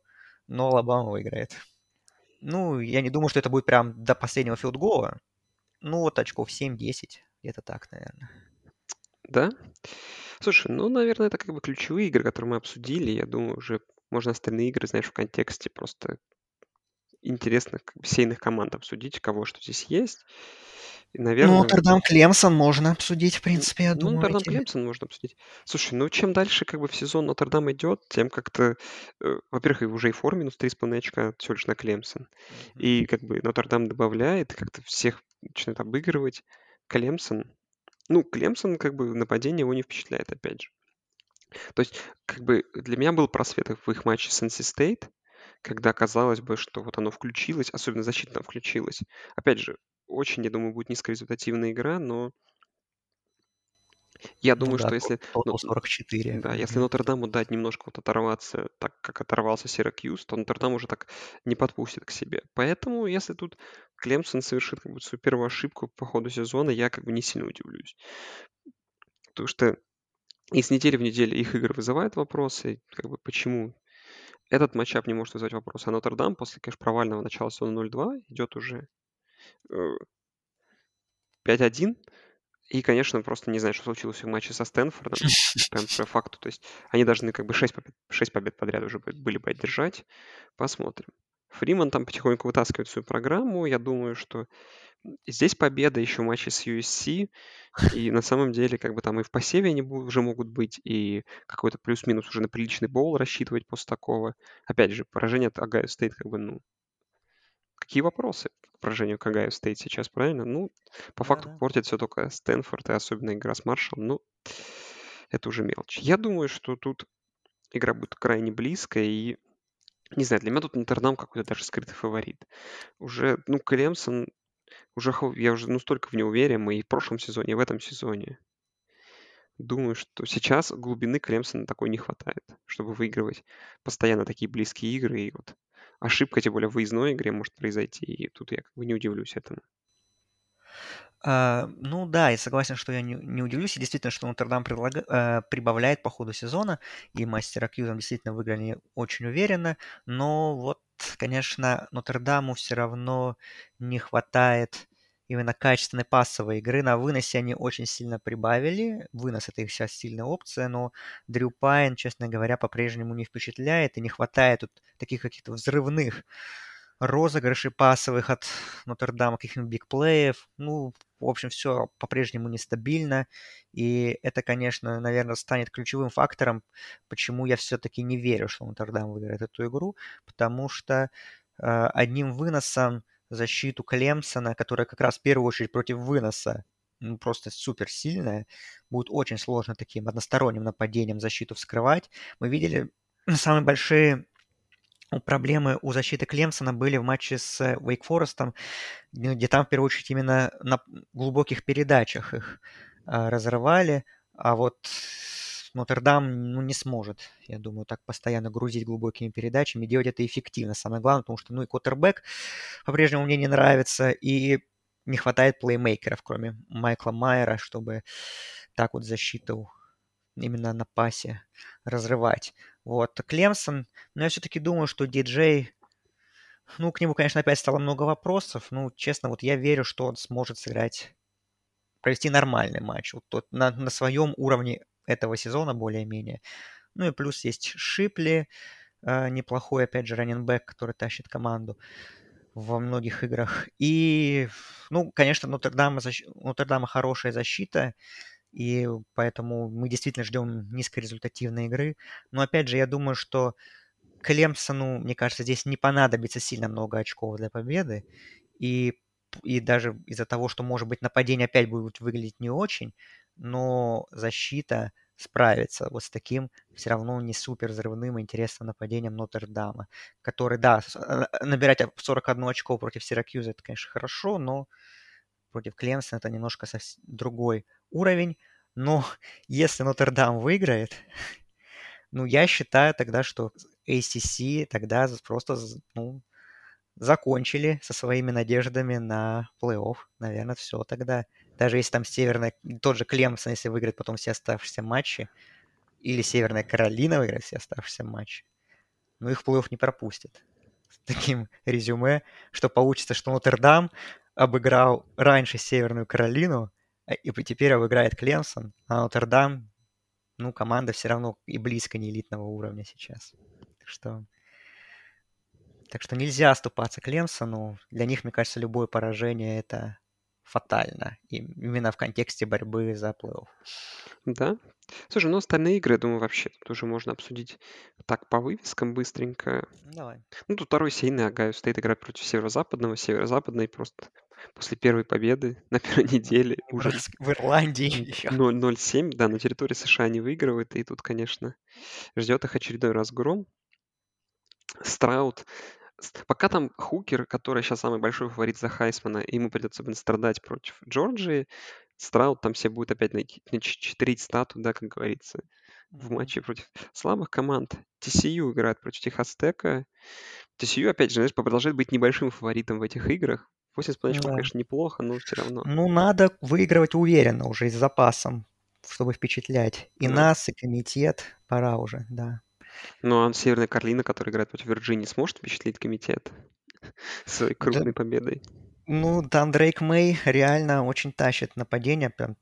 но Алабама выиграет. Ну, я не думаю, что это будет прям до последнего филдгола. Ну, вот очков 7-10. Где-то так, наверное. Да? Слушай, ну, наверное, это как бы ключевые игры, которые мы обсудили. Я думаю, уже можно остальные игры, знаешь, в контексте просто бы, сейных команд обсудить, кого что здесь есть. И, наверное... Ну, Нотр-Дам Клемсон можно обсудить, в принципе, я ну, думаю. Нотр-Дам Клемсон можно обсудить. Слушай, ну чем дальше как бы в сезон Нотр-Дам идет, тем как-то, э, во-первых, и уже и фор минус 3,5 очка всего лишь на Клемсон. И как бы Нотр-Дам добавляет, как-то всех начинает обыгрывать. Клемсон, ну, Клемсон как бы нападение его не впечатляет, опять же. То есть, как бы для меня был просвет в их матче с NC State, когда казалось бы, что вот оно включилось, особенно защитно включилось. Опять же, очень, я думаю, будет низкорезультативная игра, но я ну думаю, да, что если... Ну, 44. Да, если Нотр-Даму дать немножко вот оторваться, так как оторвался Сиракьюз, то Нотр-Дам уже так не подпустит к себе. Поэтому, если тут Клемсон совершит как бы свою первую ошибку по ходу сезона, я как бы не сильно удивлюсь. Потому что и с недели в неделю их игры вызывают вопросы, как бы почему этот матчап не может вызвать вопрос. А Нотр-Дам после, конечно, провального начала сезона 0-2 идет уже 5-1. Э, и, конечно, просто не знаю, что случилось в матче со Стэнфордом. Прям по факту. То есть они должны как бы 6 побед, 6 побед подряд уже были бы одержать. Посмотрим. Фриман там потихоньку вытаскивает свою программу. Я думаю, что здесь победа еще в матче с USC. И на самом деле, как бы там и в посеве они уже могут быть, и какой-то плюс-минус уже на приличный боул рассчитывать после такого. Опять же, поражение от Огайо Стейт, как бы, ну, какие вопросы к поражению к Огайо Стейт сейчас, правильно? Ну, по факту да, да. портит все только Стэнфорд, и особенно игра с Маршалом. Ну, это уже мелочь. Я думаю, что тут игра будет крайне близкая, и не знаю, для меня тут Нотр-Дам какой-то даже скрытый фаворит. Уже, ну, Клемсон, уже я уже настолько в него уверен, и в прошлом сезоне, и в этом сезоне. Думаю, что сейчас глубины Клемсона такой не хватает, чтобы выигрывать постоянно такие близкие игры. И вот ошибка, тем более в выездной игре может произойти, и тут я как бы не удивлюсь этому. А, ну да, я согласен, что я не, не удивлюсь. И действительно, что Нотр-Дам предлага, э, прибавляет по ходу сезона, и мастера Кьюзом действительно выиграли очень уверенно. Но вот, конечно, Нотр-Даму все равно не хватает именно качественной пассовой игры. На выносе они очень сильно прибавили. Вынос — это их сейчас сильная опция, но Дрю Пайн, честно говоря, по-прежнему не впечатляет, и не хватает тут таких каких-то взрывных розыгрышей пасовых от Нотр-Дама, каких-нибудь бигплеев. Ну, в общем, все по-прежнему нестабильно. И это, конечно, наверное, станет ключевым фактором, почему я все-таки не верю, что Нотр-Дам выиграет эту игру, потому что э, одним выносом защиту Клемсона, которая как раз в первую очередь против выноса ну, просто супер сильная. Будет очень сложно таким односторонним нападением защиту вскрывать. Мы видели самые большие проблемы у защиты Клемсона были в матче с Вейк Форестом, где там, в первую очередь, именно на глубоких передачах их а, разрывали, а вот Нотр-Дам ну, не сможет, я думаю, так постоянно грузить глубокими передачами, делать это эффективно. Самое главное, потому что, ну, и Коттербек по-прежнему мне не нравится, и не хватает плеймейкеров, кроме Майкла Майера, чтобы так вот защиту именно на пасе разрывать. Вот. Клемсон, но я все-таки думаю, что диджей, ну, к нему, конечно, опять стало много вопросов. Ну, честно, вот я верю, что он сможет сыграть, провести нормальный матч. Вот тот, на, на своем уровне этого сезона более-менее. Ну и плюс есть Шипли, э, неплохой, опять же, раненбэк, который тащит команду во многих играх. И, ну, конечно, Нотр-Дама, защ... Нотр-Дама хорошая защита, и поэтому мы действительно ждем низкорезультативной игры. Но, опять же, я думаю, что Клемсону, мне кажется, здесь не понадобится сильно много очков для победы. И, и даже из-за того, что, может быть, нападение опять будет выглядеть не очень, но защита справится вот с таким все равно не супер взрывным интересным нападением Нотр-Дама, который, да, э, набирать 41 очко против Сиракьюза, это, конечно, хорошо, но против Клемсона это немножко другой уровень. Но если Нотр-Дам выиграет, ну, я считаю тогда, что ACC тогда просто, ну, закончили со своими надеждами на плей-офф. Наверное, все тогда. Даже если там Северная, тот же Клемсон, если выиграет потом все оставшиеся матчи, или Северная Каролина выиграет все оставшиеся матчи, ну, их плей-офф не пропустит. С таким резюме, что получится, что Нотр-Дам обыграл раньше Северную Каролину, и теперь обыграет Клемсон, а Нотр-Дам, ну, команда все равно и близко не элитного уровня сейчас. Так что так что нельзя оступаться Клемсону. Для них, мне кажется, любое поражение это фатально. Именно в контексте борьбы за плей-офф. Да. Слушай, ну остальные игры, я думаю, вообще тоже можно обсудить так по вывескам быстренько. Давай. Ну, тут второй сильный Огайо Стейт играет против Северо-Западного. Северо-Западный просто после первой победы на первой неделе уже В Ирландии еще. 0-0-7, да, на территории США не выигрывает. И тут, конечно, ждет их очередной разгром. Страуд Пока там Хукер, который сейчас самый большой фаворит за Хайсмана, ему придется страдать против Джорджии, Страут там все будет опять найти, читерить стату, да, как говорится, в матче против слабых команд. TCU играет против Техастека. TCU, опять же, знаешь, продолжает быть небольшим фаворитом в этих играх. 8,5 очков, да. конечно, неплохо, но все равно. Ну, надо выигрывать уверенно уже и с запасом, чтобы впечатлять. И да. нас, и комитет пора уже, да. Ну, а Северная Каролина, которая играет против Вирджинии, сможет впечатлить комитет своей крупной да. победой? Ну, там Дрейк Мэй реально очень тащит нападение. Прям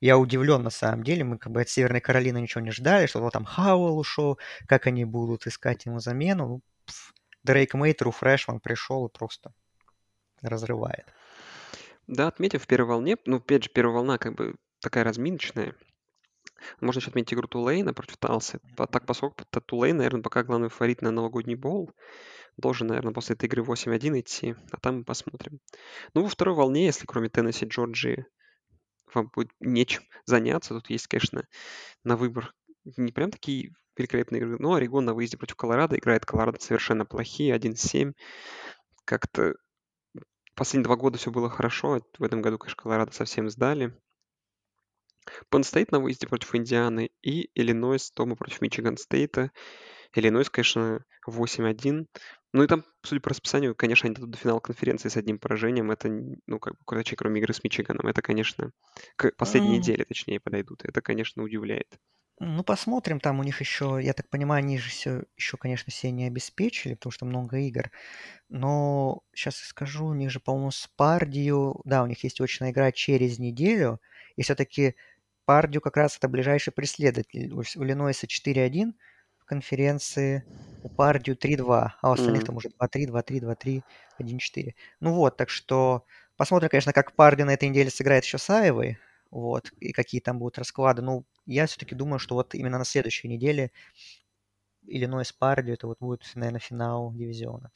я удивлен на самом деле. Мы как бы от Северной Каролины ничего не ждали, что там Хауэлл ушел, как они будут искать ему замену. Ну, Дрейк Мэй, Тру Фрешман пришел и просто разрывает. Да, отметив в первой волне, ну, опять же, первая волна как бы такая разминочная. Можно еще отметить игру Тулейна против Талсы. Так, поскольку Тулейн, наверное, пока главный фаворит на новогодний бол, должен, наверное, после этой игры 8-1 идти, а там мы посмотрим. Ну, во второй волне, если кроме Теннесси, Джорджии вам будет нечем заняться, тут есть, конечно, на выбор не прям такие великолепные игры. Но Орегон на выезде против Колорадо играет. Колорадо совершенно плохие, 1-7. Как-то последние два года все было хорошо. В этом году, конечно, Колорадо совсем сдали. Penn State на выезде против Индианы и Иллинойс дома против Мичиган Стейта. Иллинойс, конечно, 8-1. Ну и там, судя по расписанию, конечно, они дойдут до финала конференции с одним поражением. Это, ну, как бы, короче, кроме игры с Мичиганом. Это, конечно, к последней неделе, точнее, подойдут. Это, конечно, удивляет. Ну, посмотрим, там у них еще, я так понимаю, они же все, еще, конечно, все не обеспечили, потому что много игр. Но сейчас я скажу, у них же, по-моему, с Пардию, да, у них есть очная игра через неделю, и все-таки Пердью как раз это ближайший преследователь. У Иллинойса 4-1 в конференции, у Пердью 3-2, а у остальных М. там уже 2-3, 2-3, 2-3, 1-4. Ну вот, так что посмотрим, конечно, как Пердью на этой неделе сыграет еще с Айовой, вот, и какие там будут расклады. Ну, я все-таки думаю, что вот именно на следующей неделе Иллинойс Пердью, это вот будет, наверное, финал дивизиона.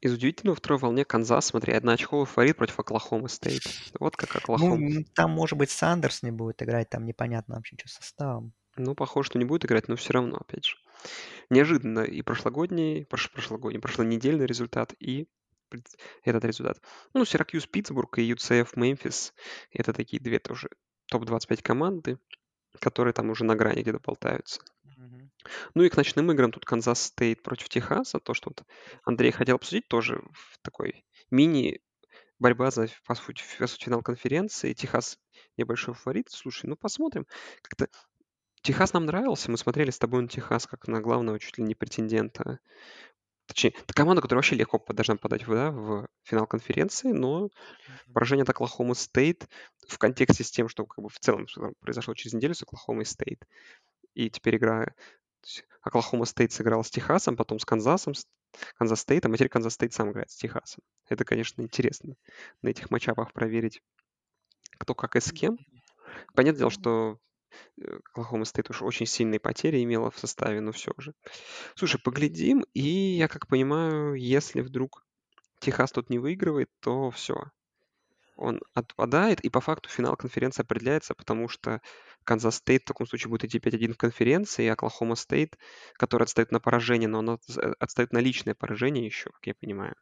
Из удивительного второй волне Канзас, смотри, одноочковый фаворит против Оклахомы Стейт. Вот как Ну, Оклахома. м, там, может быть, Сандерс не будет играть, там непонятно вообще, что с составом. Ну, похоже, что не будет играть, но все равно, опять же. Неожиданно и прошлогодний, прош, прошлогодний, прошлонедельный результат, и этот результат. Ну, Сиракьюз Питтсбург и UCF Мемфис. Это такие две тоже топ-25 команды, которые там уже на грани где-то болтаются. Мгм. Ну и к ночным играм тут Канзас Стейт против Техаса. То, что вот Андрей хотел обсудить, тоже в такой мини борьба за, по сути, по сути, финал конференции. Техас небольшой фаворит. Слушай, ну посмотрим. Как-то Техас нам нравился. Мы смотрели с тобой на Техас как на главного чуть ли не претендента. Точнее, это команда, которая вообще легко по- должна попадать в, да, в финал конференции, но поражение от Оклахома Стейт в контексте с тем, что как бы в целом что там произошло через неделю с Оклахомой Стейт. И теперь игра... Оклахома Стейт сыграл с Техасом, потом с Канзасом, с Канзас Стейтом, а теперь Канзас Стейт сам играет с Техасом. Это, конечно, интересно на этих матчапах проверить, кто как и с кем. Понятное дело, что э, Оклахома Стейт уж очень сильные потери имела в составе, но все же. Слушай, поглядим, и я как понимаю, если вдруг Техас тут не выигрывает, то все, он отпадает, и по факту финал конференции определяется, потому что Канзас Стейт в таком случае будет идти 5-1 в конференции, и Оклахома Стейт, который отстает на поражение, но он э, отстает на личное поражение еще, как я понимаю.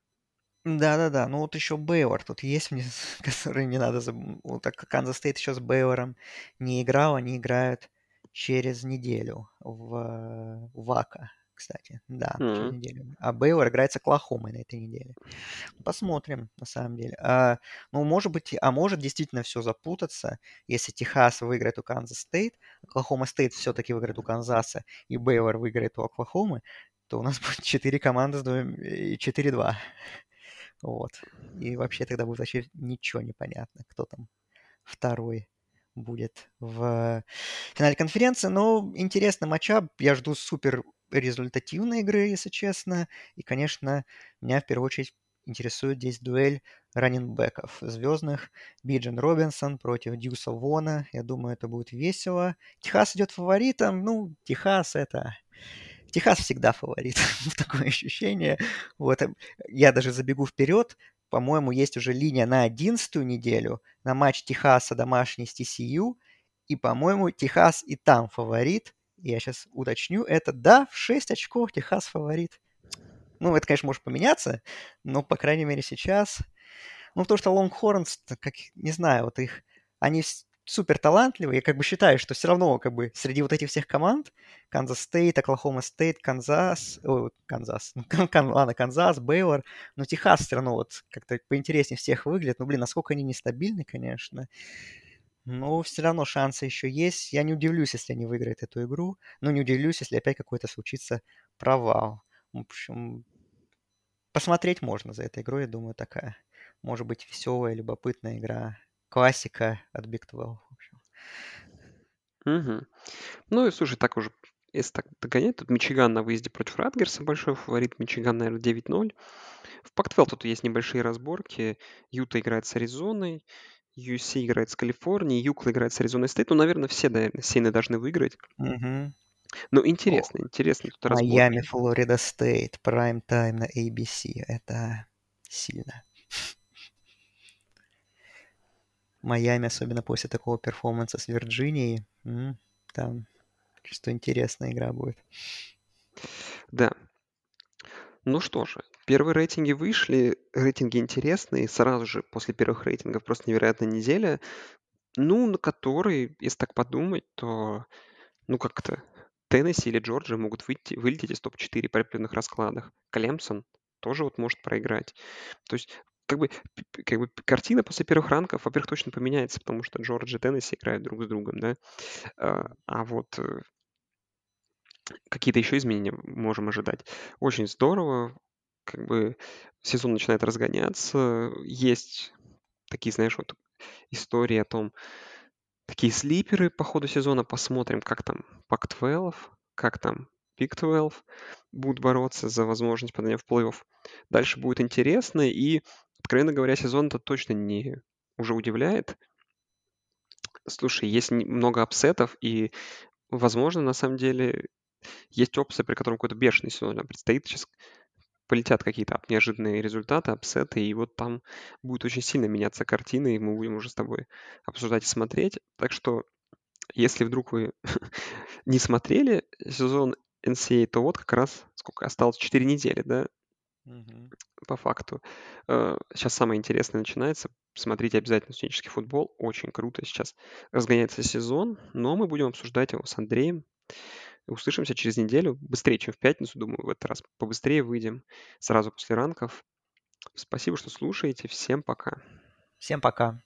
Да-да-да, ну вот еще Бейлор тут есть, мне, который не надо забыть. Вот так Канзас Стейт еще с Бейлором не играл, они играют через неделю в Вако, кстати. Да, через М. неделю. А Бейлор играет с Оклахомой на этой неделе. Посмотрим, на самом деле. А, ну, может быть, а может действительно все запутаться, если Техас выиграет у Канзас Стейт, Оклахома Стейт все-таки выиграет у Канзаса, и Бейлор выиграет у Оклахомы, то у нас будет 4 команды с двумя- и 4-2. Вот. И вообще тогда будет вообще ничего не понятно, кто там второй будет в финале конференции. Но интересный матчап. Я жду супер результативной игры, если честно. И, конечно, меня в первую очередь интересует здесь дуэль раннингбеков звездных. Биджан Робинсон против Дьюса Вона. Я думаю, это будет весело. Техас идет фаворитом. Ну, Техас это... Техас всегда фаворит. Такое ощущение. Вот. э, Я даже забегу вперед. По-моему, есть уже линия на одиннадцатую неделю на матч Техаса домашний с TCU. И, по-моему, Техас и там фаворит. Я сейчас уточню. Это, да, в 6 очков Техас фаворит. Ну, это, конечно, может поменяться, но, по крайней мере, сейчас... Ну, потому что Longhorns, как, не знаю, вот их... Они супер талантливые. Я как бы считаю, что все равно как бы среди вот этих всех команд Канзас Стейт, Оклахома Стейт, Канзас, ой, Канзас, ну, Кан- ладно, Канзас, Бейлор, но Техас все равно вот как-то поинтереснее всех выглядит. Ну, блин, насколько они нестабильны, конечно. Но все равно шансы еще есть. Я не удивлюсь, если они выиграют эту игру, но не удивлюсь, если опять какой-то случится провал. В общем, посмотреть можно за этой игрой, я думаю, такая. Может быть, веселая, любопытная игра. Классика от Big 12. в общем. Мгм. Ну и слушай, так уже, если так догонять, тут Мичиган на выезде против Радгерса большой фаворит. Мичиган, наверное, 9-0. В Пактвелл тут есть небольшие разборки. Юта играет с Аризоной, UC играет с Калифорнией, Юкла играет с Аризоной Стейт. Ну, наверное, все, наверное, сильно должны выиграть. Мгм. Но О, интересно, интересно тут разборки. Майами, Флорида Стейт, прайм тайм на ABC. Это сильно. Майами, особенно после такого перформанса с Вирджинией, там что интересная игра будет. Да. Ну что же, первые рейтинги вышли, рейтинги интересные, сразу же после первых рейтингов просто невероятная неделя, ну, на которой, если так подумать, то, ну, как-то Теннесси или Джорджия могут выйти, вылететь из топ-4 при определенных раскладах. Клемсон тоже вот может проиграть. То есть как бы, как бы картина после первых ранков, во-первых, точно поменяется, потому что Джорджия и Теннесси играют друг с другом, да. А, а вот э, какие-то еще изменения можем ожидать. Очень здорово, как бы сезон начинает разгоняться, есть такие, знаешь, вот истории о том, такие слиперы по ходу сезона, посмотрим, как там Pac-12, как там Big 12 будут бороться за возможность попадания в плей-офф. Дальше будет интересно, и, откровенно говоря, сезон-то точно не уже удивляет. Слушай, есть много апсетов, и, возможно, на самом деле есть опция, при котором какой-то бешеный сезон предстоит. Сейчас полетят какие-то неожиданные результаты, апсеты, и вот там будет очень сильно меняться картина, и мы будем уже с тобой обсуждать и смотреть. Так что, если вдруг вы не смотрели сезон NCAA, то вот как раз сколько осталось, 4 недели, да, Мгм. по факту. Сейчас самое интересное начинается. Смотрите обязательно студенческий футбол. Очень круто сейчас разгоняется сезон, но мы будем обсуждать его с Андреем. Услышимся через неделю, быстрее, чем в пятницу, думаю, в этот раз побыстрее выйдем, сразу после ранков. Спасибо, что слушаете. Всем пока. Всем пока.